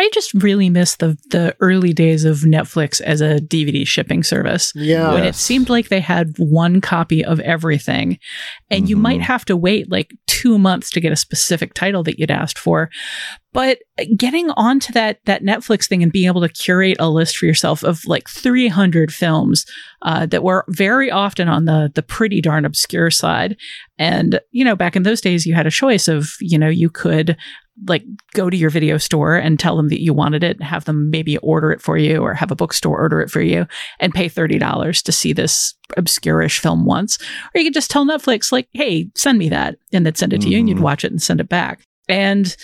S2: I just really miss the the early days of Netflix as a DVD shipping service.
S1: Yeah.
S2: When it seemed like they had one copy of everything and you
S6: Mhm.
S2: might have to wait like 2 months to get a specific title that you'd asked for. But getting onto that that Netflix thing and being able to curate a list for yourself of like 300 films uh, that were very often on the the pretty darn obscure side. And you know, back in those days, you had a choice of you know you could like go to your video store and tell them that you wanted it, have them maybe order it for you, or have a bookstore order it for you, and pay thirty dollars to see this obscurish film once. Or you could just tell Netflix like, "Hey, send me that," and they'd send it to you, and you'd
S6: Mhm.
S2: watch it and send it back. And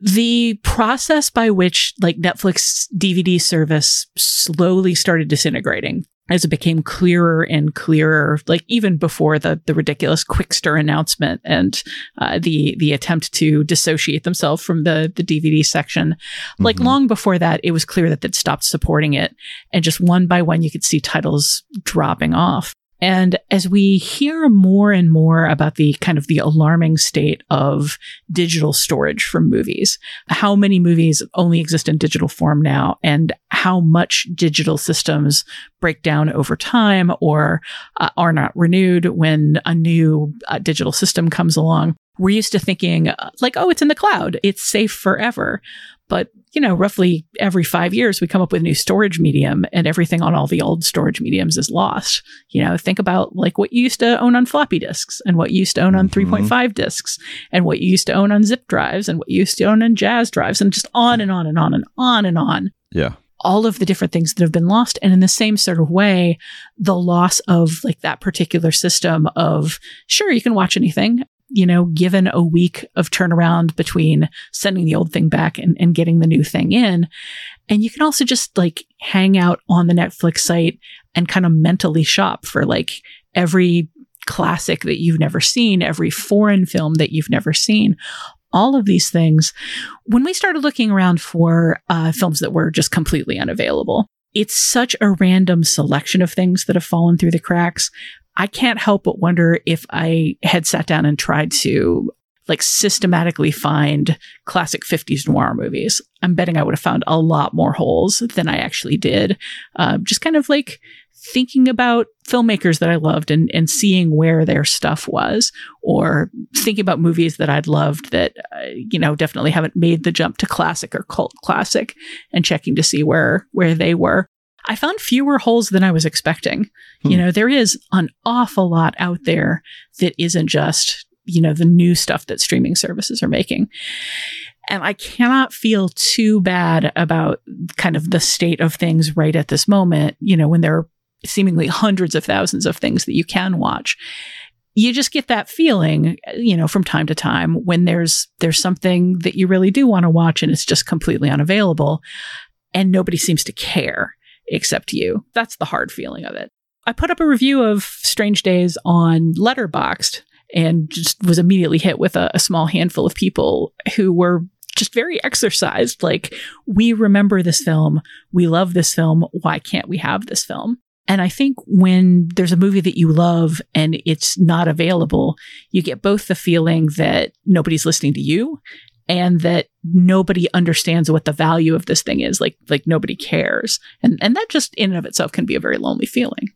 S2: the process by which like Netflix DVD service slowly started disintegrating as it became clearer and clearer, like even before the the ridiculous Qwikster announcement and uh, the the attempt to dissociate themselves from the the DVD section, like
S6: Mhm.
S2: long before that, it was clear that they'd stopped supporting it, and just one by one, you could see titles dropping off. And as we hear more and more about the kind of the alarming state of digital storage for movies, how many movies only exist in digital form now, and how much digital systems break down over time or uh, are not renewed when a new uh, digital system comes along. We're used to thinking uh, like, oh, it's in the cloud, it's safe forever. But, you know, roughly every five years, we come up with a new storage medium and everything on all the old storage mediums is lost. You know, think about like what you used to own on floppy disks and what you used to own on
S6: Mhm.
S2: 3.5 disks and what you used to own on zip drives and what you used to own on Jaz drives and just on and on and on and on and on
S6: Yeah.
S2: all of the different things that have been lost. And in the same sort of way, the loss of like that particular system of, sure, you can watch anything, you know, given a week of turnaround between sending the old thing back and, and getting the new thing in. And you can also just like hang out on the Netflix site and kind of mentally shop for like every classic that you've never seen, every foreign film that you've never seen all of these things. When we started looking around for uh, films that were just completely unavailable, it's such a random selection of things that have fallen through the cracks. I can't help but wonder if I had sat down and tried to like systematically find classic 50s noir movies. I'm betting I would have found a lot more holes than I actually did. Uh, just kind of like thinking about filmmakers that I loved and, and seeing where their stuff was, or thinking about movies that I'd loved that, uh, you know, definitely haven't made the jump to classic or cult classic and checking to see where, where they were. I found fewer holes than I was expecting.
S6: Hmm.
S2: You know, there is an awful lot out there that isn't just, you know, the new stuff that streaming services are making. And I cannot feel too bad about kind of the state of things right at this moment, you know, when there are seemingly hundreds of thousands of things that you can watch. You just get that feeling, you know, from time to time when there's there's something that you really do want to watch and it's just completely unavailable and nobody seems to care except you. That's the hard feeling of it. I put up a review of Strange Days on Letterboxd and just was immediately hit with a, a small handful of people who were just very exercised. Like, we remember this film. We love this film. Why can't we have this film? And I think when there's a movie that you love and it's not available, you get both the feeling that nobody's listening to you and that nobody understands what the value of this thing is. Like, like nobody cares. And, and that just in and of itself can be a very lonely feeling.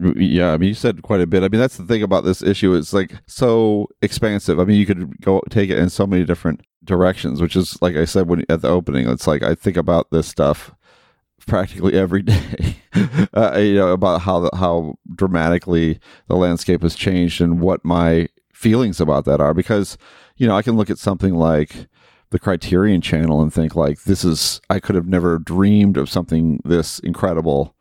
S6: Yeah, I mean, you said quite a bit. I mean, that's the thing about this issue. It's like so expansive. I mean, you could go take it in so many different directions, which is like I said when at the opening. It's like I think about this stuff practically every *laughs* day. uh, you know about how how dramatically the landscape has changed and what my feelings about that are. Because you know, I can look at something like the Criterion Channel and think like this is I could have never dreamed of something this incredible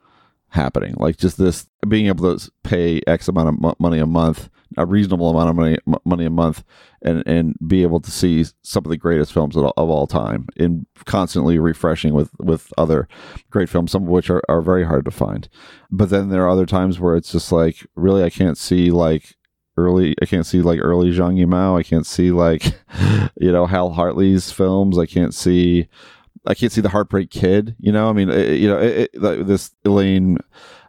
S6: happening. Like just this being able to pay X amount of mo- money a month, a reasonable amount of money m- money a month, and and be able to see some of the greatest films of, all- of all time, and constantly refreshing with with other great films, some of which are, are very hard to find. But then there are other times where it's just like really I can't see like early I can't see like early Zhang Yimou. I can't see like *laughs* you know Hal Hartley's films. I can't see I can't see the Heartbreak Kid. You know, I mean, it, you know, eh, eh, it, it, this Elaine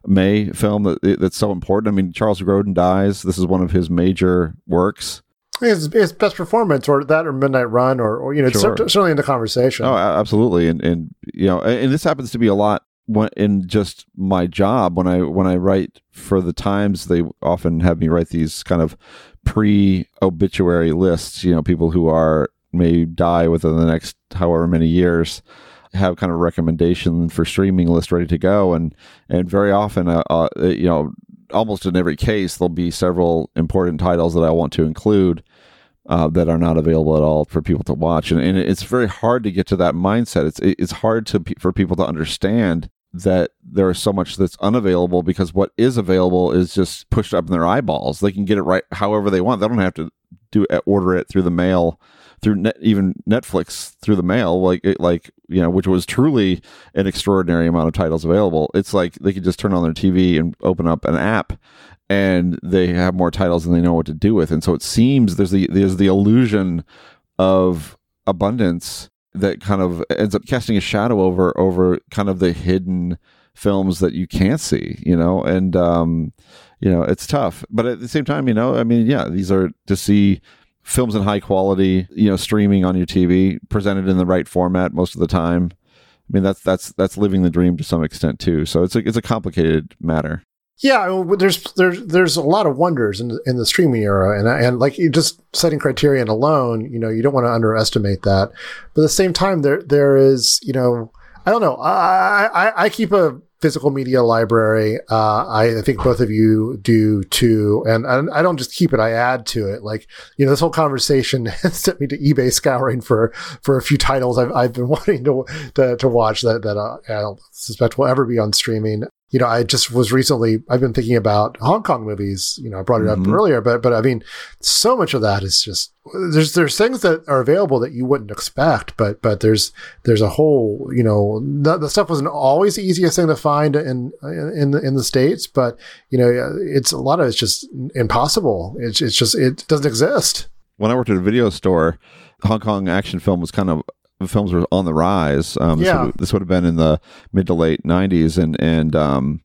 S6: May film that that's so important. I mean, Charles Grodin dies. This is one of his major works.
S1: His, his best performance, or that, or Midnight Run, or, or you know,
S6: Sure.
S1: certainly in the conversation.
S6: Oh, absolutely, and and you know, and this happens to be a lot in just my job when I when I write for the Times. They often have me write these kind of pre-obituary lists. You know, people who are may die within the next however many years have kind of recommendation for streaming list ready to go, and and very often, uh, uh, you know, almost in every case, there'll be several important titles that I want to include uh, that are not available at all for people to watch, and, and it's very hard to get to that mindset. It's it's hard to for people to understand that there is so much that's unavailable because what is available is just pushed up in their eyeballs. They can get it right however they want. They don't have to do eh, order it through the mail, through net, even Netflix through the mail, like it- like you know, which was truly an extraordinary amount of titles available. It's like they could just turn on their TV and open up an app and they have more titles than they know what to do with. And so it seems there's the there's the illusion of abundance that kind of ends up casting a shadow over over kind of the hidden films that you can't see, you know, and um, you know, it's tough. But at the same time, you know, I mean, yeah, these are to see films in high quality, you know, streaming on your TV, presented in the right format most of the time. I mean, that's that's that's living the dream to some extent too. So it's a it's a complicated matter.
S1: Yeah, I there's there's there's a lot of wonders in in the streaming era, and and like you just setting Criterion alone, you know, you don't want to underestimate that. But at the same time, there there is, you know, I don't know. I I, I keep a physical media library. Uh, I, I think both of you do too, and, and I don't just keep it; I add to it. Like you know, this whole conversation *laughs* has sent me to eBay scouring for for a few titles I've I've been *laughs* wanting to to, to watch that that uh, I don't suspect will ever be on streaming you know, I just was recently, I've been thinking about Hong Kong movies. You know, I brought it up
S6: Mhm.
S1: earlier, but, but I mean, so much of that is just, there's, there's things that are available that you wouldn't expect, but, but there's, there's a whole, you know, the, the stuff wasn't always the easiest thing to find in, in the, in the States, but, you know, it's a lot of it's just impossible. It's, it's just, it doesn't exist.
S6: when I worked at a video store, Hong Kong action film was kind of films were on the rise. Um, this,
S1: Yeah.
S6: would, this would have been in the mid to late '90s, and and um,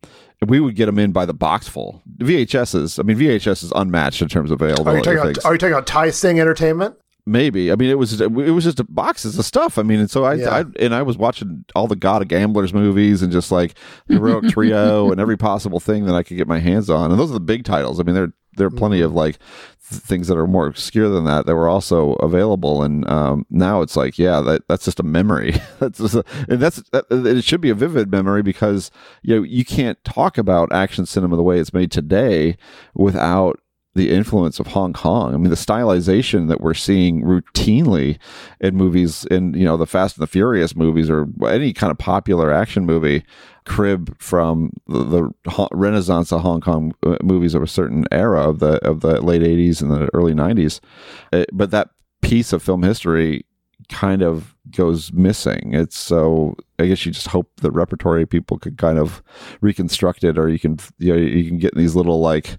S6: we would get them in by the box full. VHSs, I mean, VHS is unmatched in terms of
S1: Are you
S6: availability.
S1: talking about, are you talking about Tai Seng Entertainment?
S6: Maybe. I mean, it was it was just boxes of stuff. I mean, and so I,
S1: Yeah.
S6: I and I was watching all the God of Gamblers movies and just like Heroic Trio and every possible thing that I could get my hands on. And those are the big titles. I mean, there there are plenty of like th- things that are more obscure than that that were also available. And um, now it's like, yeah, that that's just a memory. *laughs* that's just a, and that's that, it should be a vivid memory because you know you can't talk about action cinema the way it's made today without the influence of Hong Kong. I mean, the stylization that we're seeing routinely in movies, in you know the Fast and the Furious movies, or any kind of popular action movie, crib from the, the renaissance of Hong Kong uh, movies of a certain era of the of the late '80s and the early '90s. Uh, but that piece of film history kind of goes missing. It's so I guess you just hope the repertory people could kind of reconstruct it, or you can you know you can get these little like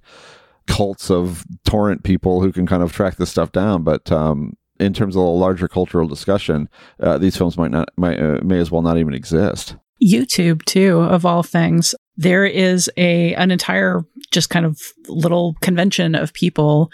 S6: cults of torrent people who can kind of track this stuff down. But um, in terms of a larger cultural discussion, uh, these films might not might uh, may as well not even exist.
S2: YouTube too, of all things. There is a an entire just kind of little convention of people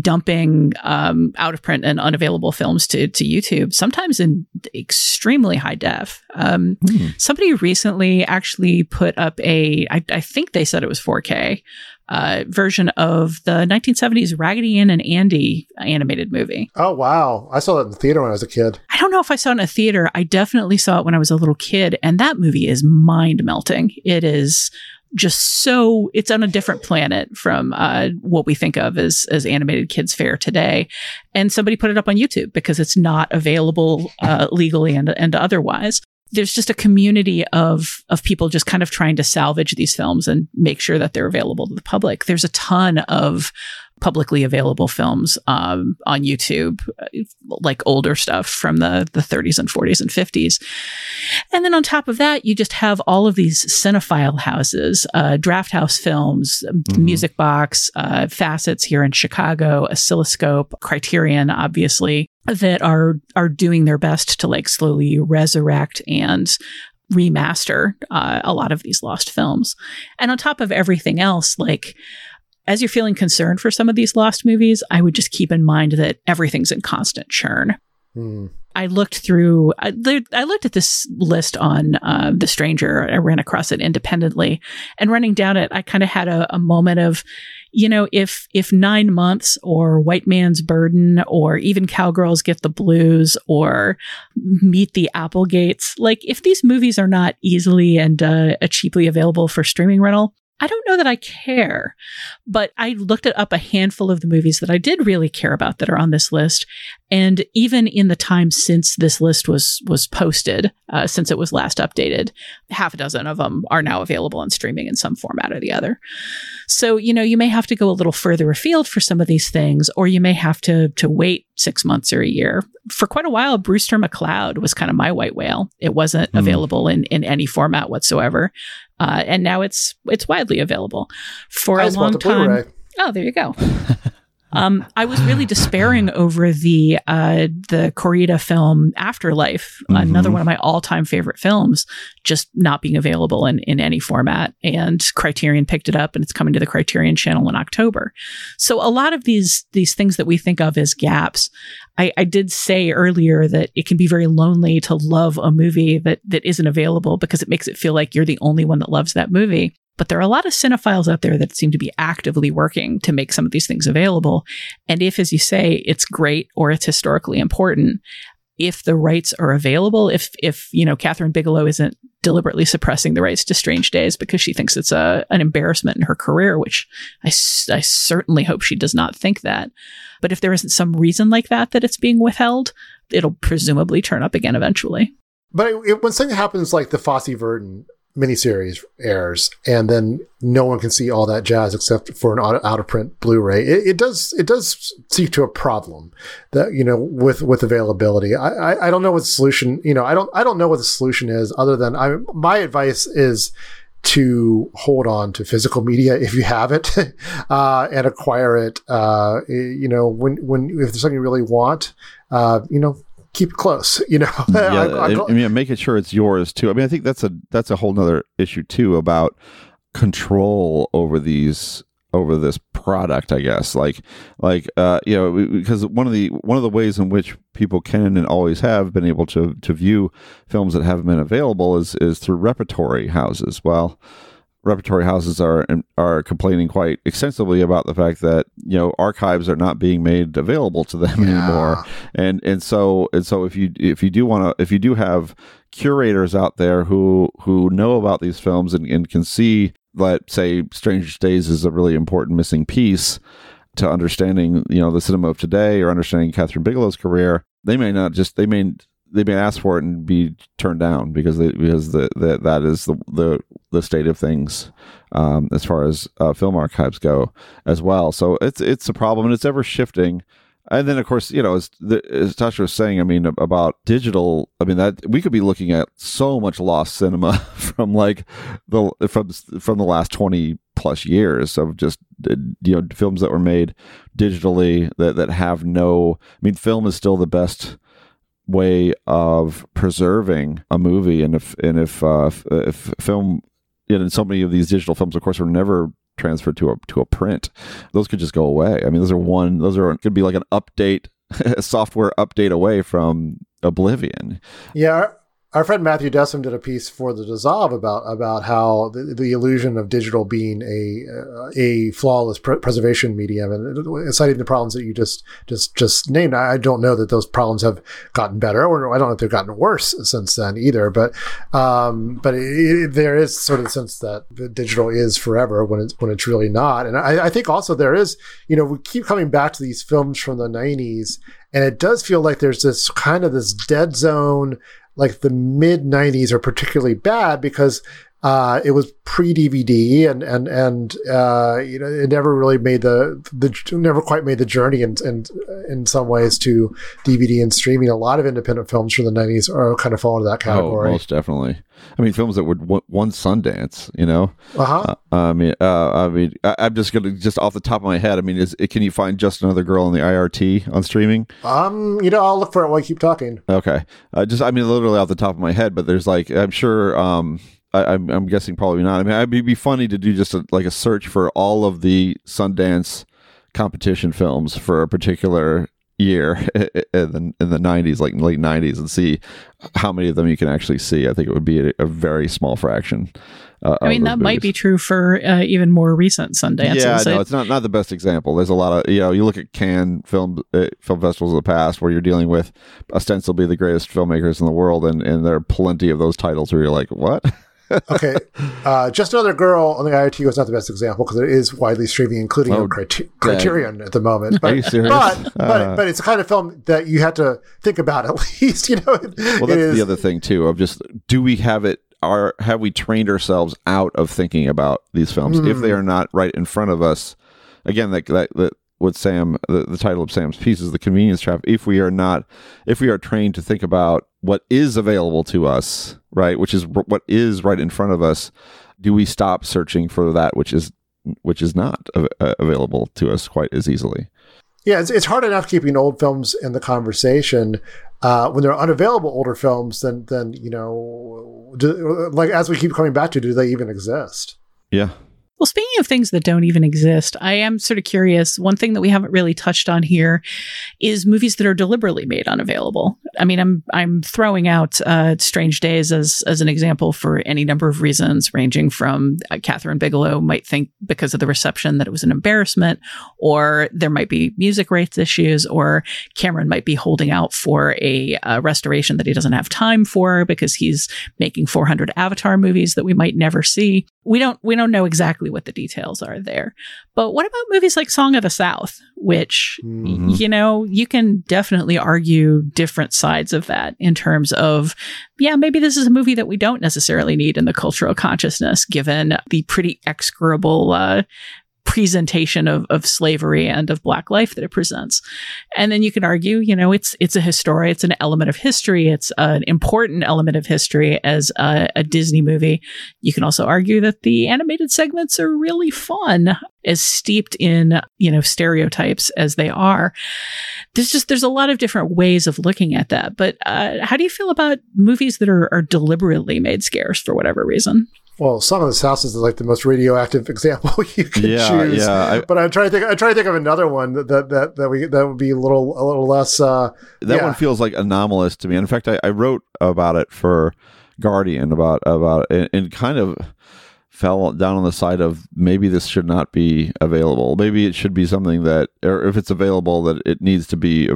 S2: dumping um, out of print and unavailable films to to YouTube, sometimes in extremely high def. Um, Somebody recently actually put up a, I, I think they said it was 4K uh, version of the 1970s Raggedy Ann and Andy animated movie.
S1: Oh, wow. I saw that in the theater when I was a kid.
S2: I don't know if I saw it in a theater. I definitely saw it when I was a little kid, and that movie is mind melting. It is just so it's on a different planet from uh, what we think of as as animated kids fare today. And somebody put it up on YouTube because it's not available uh, legally and and otherwise. There's just a community of of people just kind of trying to salvage these films and make sure that they're available to the public. There's a ton of publicly available films um, on YouTube, uh, like older stuff from the, the 30s and 40s and 50s. And then on top of that, you just have all of these cinephile houses, uh, Draft House Films, Music Box, uh, Facets here in Chicago, Oscilloscope, Criterion, obviously, that are are doing their best to like slowly resurrect and remaster uh, a lot of these lost films. And on top of everything else, like as you're feeling concerned for some of these lost movies, I would just keep in mind that everything's in constant churn.
S1: Hmm.
S2: I looked through. I, I looked at this list on uh, The Stranger. I ran across it independently, and running down it, I kind of had a, a moment of, you know, if if Nine Months or White Man's Burden or even Cowgirls Get the Blues or Meet the Applegates, like if these movies are not easily and uh, cheaply available for streaming rental, I don't know that I care, but I looked it up a handful of the movies that I did really care about that are on this list. And even in the time since this list was was posted, uh, since it was last updated, half a dozen of them are now available on streaming in some format or the other. So you know you may have to go a little further afield for some of these things, or you may have to to wait six months or a year. For quite a while, Brewster McCloud was kind of my white whale. It wasn't mm. available in in any format whatsoever. Uh, and now it's it's widely available for
S1: I
S2: a long time.
S1: Blu-ray.
S2: Oh, there you go. *laughs* Um, I was really despairing over the uh, the Kore-eda film Afterlife, mm-hmm. another one of my all time favorite films, just not being available in in any format. And Criterion picked it up, and it's coming to the Criterion Channel in October. So a lot of these these things that we think of as gaps, I, I did say earlier that it can be very lonely to love a movie that that isn't available because it makes it feel like you're the only one that loves that movie. But there are a lot of cinephiles out there that seem to be actively working to make some of these things available. And if, as you say, it's great or it's historically important, if the rights are available, if if you know Kathryn Bigelow isn't deliberately suppressing the rights to Strange Days because she thinks it's a an embarrassment in her career, which I, I certainly hope she does not think that. But if there isn't some reason like that that it's being withheld, it'll presumably turn up again eventually.
S1: But it, it, when something happens like the Fosse Verdon miniseries airs, and then no one can see all that jazz except for an out of print Blu-ray. It, it, does it does speak to a problem that you know with with availability. I, I, I don't know what the solution. You know, I don't I don't know what the solution is other than I my advice is to hold on to physical media if you have it *laughs* uh, and acquire it. Uh, you know, when when if there's something you really want, uh, you know, keep it close. You know,
S6: yeah, *laughs* I, I, I, mean, making sure it's yours too. I mean, I think that's a that's a whole nother issue too about control over these over this product i guess like like uh you know because one of the one of the ways in which people can and always have been able to to view films that haven't been available is is through repertory houses well repertory houses are are complaining quite extensively about the fact that you know archives are not being made available to them *laughs* yeah. anymore and and so and so if you if you do want to if you do have curators out there who who know about these films and, and can see that say Strange Days is a really important missing piece to understanding you know the cinema of today or understanding Kathryn Bigelow's career they may not just they may they may ask for it and be turned down because they, because the, the that is the, the the state of things um, as far as uh, film archives go as well. So it's it's a problem and it's ever shifting. And then, of course, you know, as, the, as Tasha was saying, I mean, about digital, I mean, that we could be looking at so much lost cinema *laughs* from like the from from the last twenty plus years of just you know films that were made digitally that that have no. I mean, film is still the best way of preserving a movie. And if and if uh, if film and so many of these digital films of course are never transferred to a to a print those could just go away. I mean those are one those are could be like an update *laughs* a software update away from oblivion.
S1: Yeah our friend Matthew Dessem did a piece for the Dissolve about about how the, the illusion of digital being a a flawless pr- preservation medium, and citing the problems that you just just just named. I don't know that those problems have gotten better, or I don't know if they've gotten worse since then either. But um, but it, it, there is sort of the sense that digital is forever when it's when it's really not. And I, I think also there is, you know, we keep coming back to these films from the '90s, and it does feel like there's this kind of this dead zone like the mid 90s are particularly bad because uh, it was pre DVD and and and uh, you know it never really made the the never quite made the journey and and in some ways to DVD and streaming. A lot of independent films from the nineties are kind of fall into that oh, category.
S6: Oh, most definitely. I mean, films that would won Sundance. You know,
S1: uh-huh.
S6: uh, I mean, uh, I mean, I, am just gonna just off the top of my head. I mean, is can you find just another girl on the IRT on streaming?
S1: Um, you know, I'll look for it while you keep talking.
S6: Okay, uh, just I mean, literally off the top of my head, but there's like I'm sure. Um, I, I'm, I'm guessing probably not. I mean, it'd be funny to do just a, like a search for all of the Sundance competition films for a particular year *laughs* in the, in the 90s like late 90s and see how many of them you can actually see i think it would be a, a very small fraction uh,
S2: I mean, that movies. might be true for uh, even more recent Sundance.
S6: Yeah, no, it's not not the best example. There's a lot of you know, you look at Cannes film uh, film festivals of the past where you're dealing with ostensibly the greatest filmmakers in the world, and and there are plenty of those titles where you're like, what? *laughs*
S1: okay, uh, just another girl on the IRT was not the best example because it is widely streaming, including oh, criter- Criterion at the moment.
S6: But, Are you serious?
S1: But, but, uh, but it's a kind of film that you have to think about *laughs* at least. You know,
S6: well, that's is, the other thing too. Of just do we have it? Are have we trained ourselves out of thinking about these films mm. if they hmm. are not right in front of us? Again, that that, that what Sam the, the title of Sam's piece is the convenience trap. If we are not, if we are trained to think about what is available to us, right, which is what is right in front of us, do we stop searching for that which is which is not uh, available to us quite as easily?
S1: Yeah, it's, it's hard enough keeping old films in the conversation uh, when they're unavailable older films. Then, then you know, do, like as we keep coming back to, do they even exist?
S6: Yeah,
S2: well, speaking of things that don't even exist, I am sort of curious. One thing that we haven't really touched on here is movies that are deliberately made unavailable. I mean, I'm I'm throwing out uh, Strange Days as as an example for any number of reasons, ranging from uh, Kathryn Bigelow might think because of the reception that it was an embarrassment, or there might be music rights issues, or Cameron might be holding out for a, a restoration that he doesn't have time for because he's making 400 Avatar movies that we might never see. We don't we don't know exactly what the details are there. But what about movies like Song of the South, which, mm-hmm. you know, you can definitely argue different sides of that in terms of, yeah, maybe this is a movie that we don't necessarily need in the cultural consciousness, given the pretty execrable uh, presentation of, of slavery and of black life that it presents. And then you can argue, you know, it's it's a history, it's an element of history, it's an important element of history as a, a Disney movie. You can also argue that the animated segments are really fun, as steeped in, you know, stereotypes as they are. There's just there's a lot of different ways of looking at that. But uh, how do you feel about movies that are, are deliberately made scarce for whatever reason?
S1: Well, Song of the South is like the most radioactive *laughs* example *laughs* you can yeah, choose. Yeah, I, but I'm trying to think. I'm trying to think of another one that that that, we that would be a little a little less. Uh,
S6: that yeah. one feels like anomalous to me. And In fact, I, I wrote about it for Guardian about about and, and kind of fell down on the side of maybe this should not be available. Maybe it should be something that, or if it's available, that it needs to be.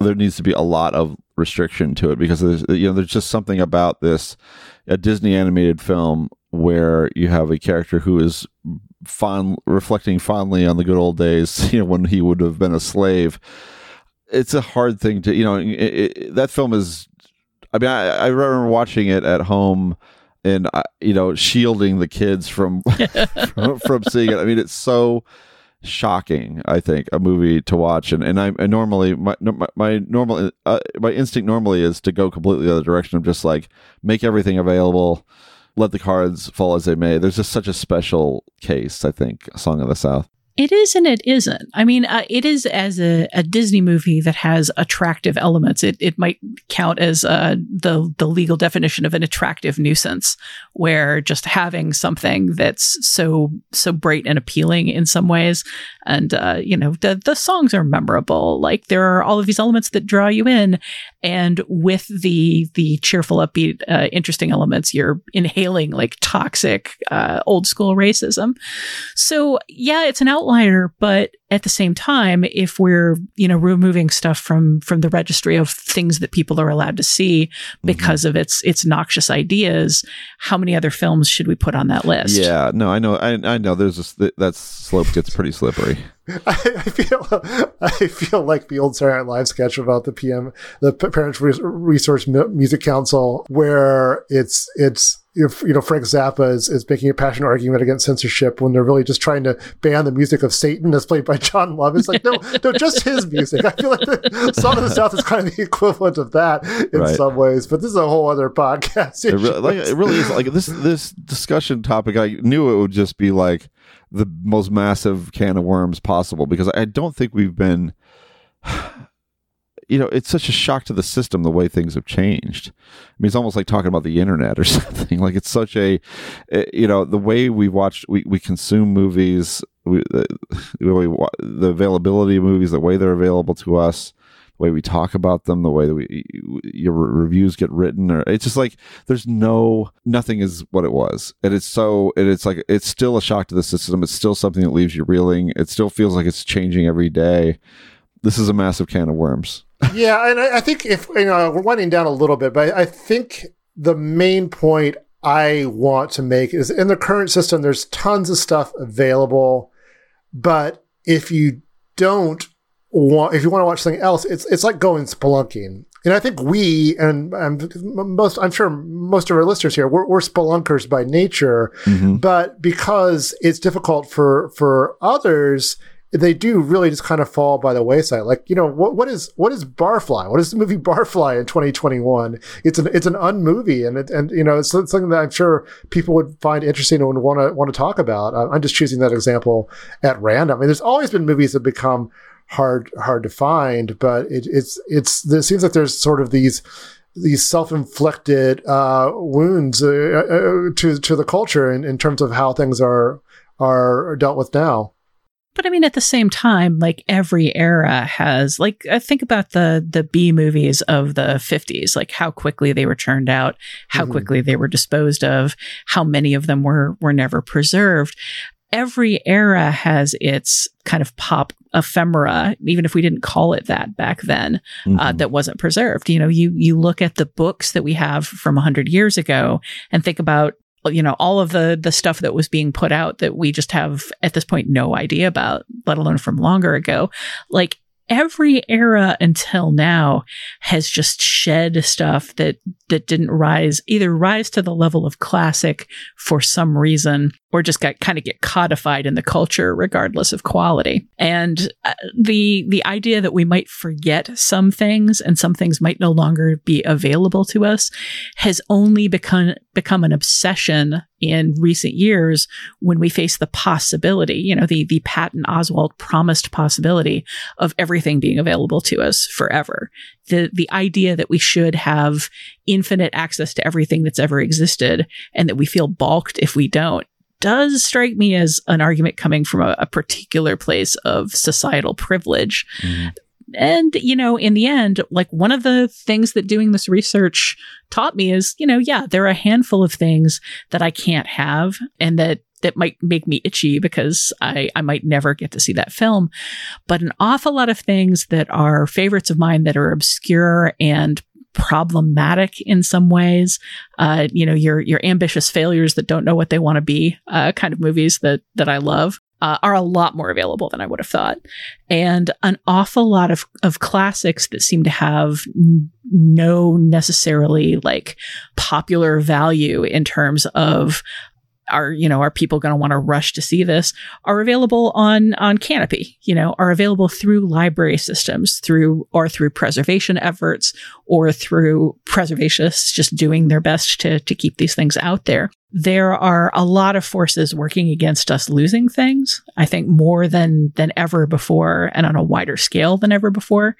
S6: There needs to be a lot of restriction to it because there's you know there's just something about this a Disney animated film where you have a character who is fond, reflecting fondly on the good old days, *laughs* you know, when he would have been a slave. It's a hard thing to, you know, it, it, that film is. I mean, I, I remember watching it at home and uh, you know shielding the kids from, *laughs* *laughs* from, from seeing it. I mean, it's so shocking. I think a movie to watch, and and I, I normally my my, my normal uh, my instinct normally is to go completely the other direction of just like make everything available let the cards fall as they may. There's just such a special case, I think, Song of the South.
S2: It is and it isn't. I mean, uh, it is as a, a, Disney movie that has attractive elements. It it might count as uh, the the legal definition of an attractive nuisance, where just having something that's so so bright and appealing in some ways, and uh, you know the the songs are memorable. Like there are all of these elements that draw you in, and with the the cheerful, upbeat, uh, interesting elements, you're inhaling like toxic uh, old school racism. So yeah, it's an outlier, but at the same time, if we're, you know, removing stuff from from the registry of things that people are allowed to see mm-hmm. because mm-hmm. of its its noxious ideas, how many other films should we put on that list?
S6: Yeah, no, I know, I, I know. There's this, that slope gets pretty slippery. *laughs*
S1: I, I, feel *laughs* I feel like the old Saturday Night Live sketch about the PM, the Parents Resource Music Council, where it's it's you know Frank Zappa is, is making a passionate argument against censorship when they're really just trying to ban the music of Satan as played by John Love. It's like no, *laughs* no, just his music. I feel like the Song of the South is kind of the equivalent of that in right. some ways, but this is a whole other podcast.
S6: It really, like, it really is like this this discussion topic. I knew it would just be like the most massive can of worms possible because I don't think we've been you know, it's such a shock to the system the way things have changed. I mean, it's almost like talking about the internet or *laughs* something. Like it's such a, eh, you know, the way we watch, we, we consume movies, we, the, we, the availability of movies, the way they're available to us, the way we talk about them, the way that we your reviews get written, or it's just like there's no nothing is what it was, and it's so and it's like it's still a shock to the system. It's still something that leaves you reeling. It still feels like it's changing every day. This is a massive can of worms.
S1: yeah, and I, I think if you know we're winding down a little bit, but I think the main point I want to make is in the current system, there's tons of stuff available, but if you don't want, if you want to watch something else, it's it's like going spelunking. And I think we and, and most, I'm sure most of our listeners here, we're, we're spelunkers by nature, mm-hmm. but because it's difficult for for others, they do really just kind of fall by the wayside. Like, you know, what what is what is Barfly? What is the movie Barfly in 2021? It's an it's an unmovie, and it, and you know, it's something that I'm sure people would find interesting and want to want to talk about. I'm just choosing that example at random. I mean, there's always been movies that become hard hard to find, but it, it's it's it seems like there's sort of these these self-inflicted uh, wounds uh, uh, to to the culture in, in terms of how things are are dealt with now.
S2: But I mean, at the same time, like every era has, like, I think about the the B movies of the '50s, like how quickly they were churned out, how mm-hmm. quickly they were disposed of, how many of them were were never preserved. Every era has its kind of pop ephemera, even if we didn't call it that back then, uh, mm-hmm. uh, that wasn't preserved. You know, you you look at the books that we have from hundred years ago and think about you know all of the the stuff that was being put out that we just have at this point no idea about let alone from longer ago. Like every era until now has just shed stuff that that didn't rise either rise to the level of classic for some reason or just got kind of get codified in the culture regardless of quality and uh, the the idea that we might forget some things and some things might no longer be available to us has only become become an obsession in recent years when we face the possibility, you know, the, the Patton Oswalt promised possibility of everything being available to us forever. The, the idea that we should have infinite access to everything that's ever existed and that we feel balked if we don't does strike me as an argument coming from a, a particular place of societal privilege. Mm and you know in the end like one of the things that doing this research taught me is you know yeah there are a handful of things that i can't have and that that might make me itchy because I, I might never get to see that film. But an awful lot of things that are favorites of mine that are obscure and problematic in some ways. Uh, you know, your your ambitious failures that don't know what they want to be, uh, kind of movies that that I love uh, are a lot more available than I would have thought. And an awful lot of, of classics that seem to have n- no necessarily like popular value in terms of are you know are people going to want to rush to see this are available on on Kanopy you know are available through library systems through or through preservation efforts or through preservationists just doing their best to to keep these things out there. There are a lot of forces working against us losing things i think more than than ever before and on a wider scale than ever before.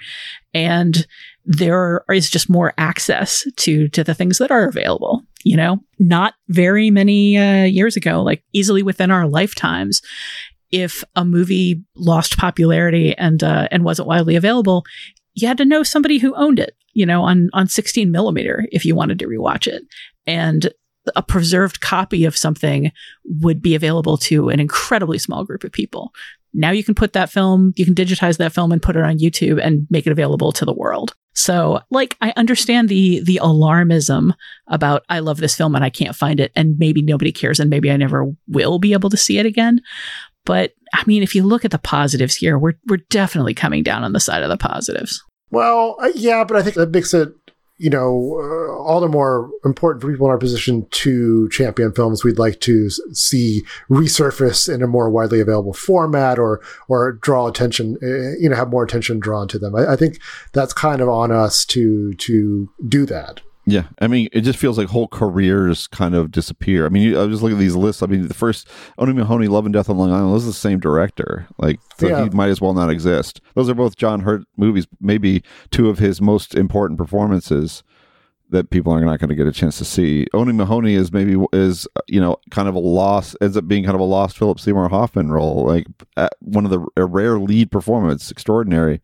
S2: And there is just more access to to the things that are available you know? Not very many uh, years ago like easily within our lifetimes if a movie lost popularity and uh, and wasn't widely available you had to know somebody who owned it you know on on 16 millimeter if you wanted to rewatch it. And a preserved copy of something would be available to an incredibly small group of people now you can put that film, you can digitize that film and put it on YouTube and make it available to the world. So, like, I understand the the alarmism about I love this film and I can't find it, and maybe nobody cares, and maybe I never will be able to see it again. But I mean, if you look at the positives here, we're we're definitely coming down on the side of the positives.
S1: Well, uh, yeah, but I think that makes it you know, uh, all the more important for people in our position to champion films we'd like to see resurface in a more widely available format or or draw attention, uh, you know, have more attention drawn to them. I, I think that's kind of on us to to do that.
S6: Yeah, I mean, it just feels like whole careers kind of disappear. I mean, you, I was just looking at these lists. I mean, the first Owning Mahowny, Love and Death on Long Island, those are the same director. Like, so
S1: Yeah.
S6: he might as well not exist. Those are both John Hurt movies, maybe two of his most important performances that people are not going to get a chance to see. Owning Mahowny is maybe is you know kind of a loss, ends up being kind of a lost Philip Seymour Hoffman role, like one of the a rare lead performance, extraordinary.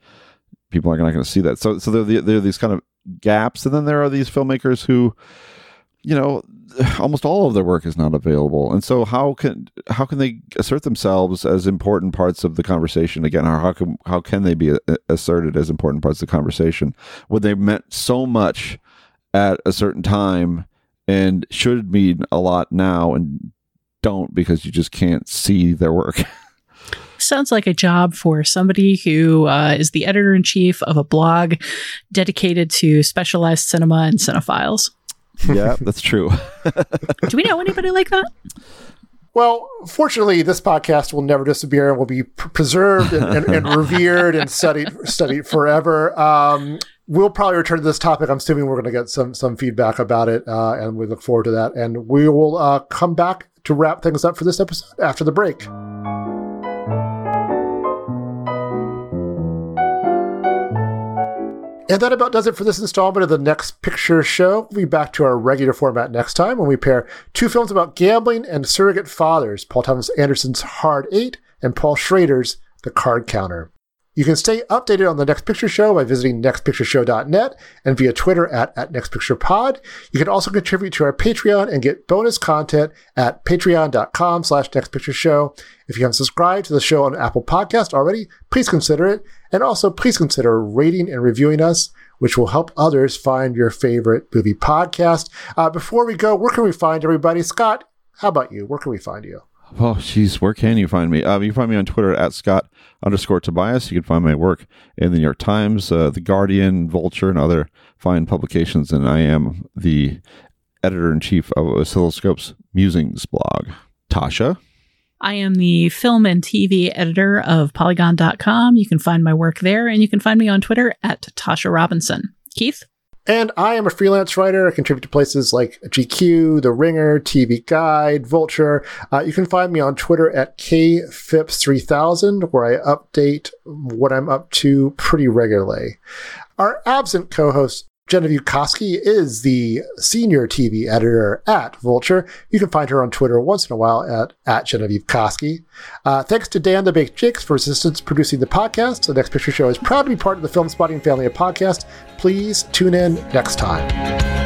S6: People are not going to see that. So so there are these kind of gaps, and then there are these filmmakers who, you know, *sighs* almost all of their work is not available, and so how can how can they assert themselves as important parts of the conversation again? How can how can they be uh, asserted as important parts of the conversation when they meant so much at a certain time and should mean a lot now and don't because you just can't see their work. *laughs*
S2: Sounds like a job for somebody who uh, is the editor in chief of a blog dedicated to specialized cinema and cinephiles.
S6: yeah, that's true. *laughs*
S2: Do we know anybody like that?
S1: Well, fortunately, this podcast will never disappear and will be pr- preserved and, and, and revered and studied studied forever. Um, we'll probably return to this topic. I'm assuming we're going to get some some feedback about it, uh, and we look forward to that. And we will uh, come back to wrap things up for this episode after the break. And that about does it for this installment of the Next Picture Show. We'll be back to our regular format next time when we pair two films about gambling and surrogate fathers Paul Thomas Anderson's Hard Eight and Paul Schrader's The Card Counter. You can stay updated on the Next Picture Show by visiting nextpictureshow.net and via Twitter at, at nextpicturepod. You can also contribute to our Patreon and get bonus content at patreon.com slash nextpictureshow. If you haven't subscribed to the show on Apple Podcast already, please consider it. And also please consider rating and reviewing us, which will help others find your favorite movie podcast. Uh, before we go, where can we find everybody? Scott, how about you? Where can we find you?
S6: Oh, jeez, where can you find me? Um, you can find me on Twitter at Scott underscore Tobias. You can find my work in the New York Times, uh, The Guardian, Vulture, and other fine publications. And I am the editor in chief of Oscilloscope's Musings blog. Tasha?
S2: I am the film and TV editor of Polygon.com. You can find my work there, and you can find me on Twitter at Tasha Robinson. Keith?
S1: And I am a freelance writer. I contribute to places like GQ, The Ringer, TV Guide, Vulture. Uh, you can find me on Twitter at KFips3000, where I update what I'm up to pretty regularly. Our absent co-host, Genevieve Koski, is the senior TV editor at Vulture. You can find her on Twitter once in a while at, at Genevieve Koski. Uh, thanks to Dan the Baked Jakes for assistance producing the podcast. The Next Picture Show is proud to be part of the Film Spotting family of podcasts. Please tune in next time.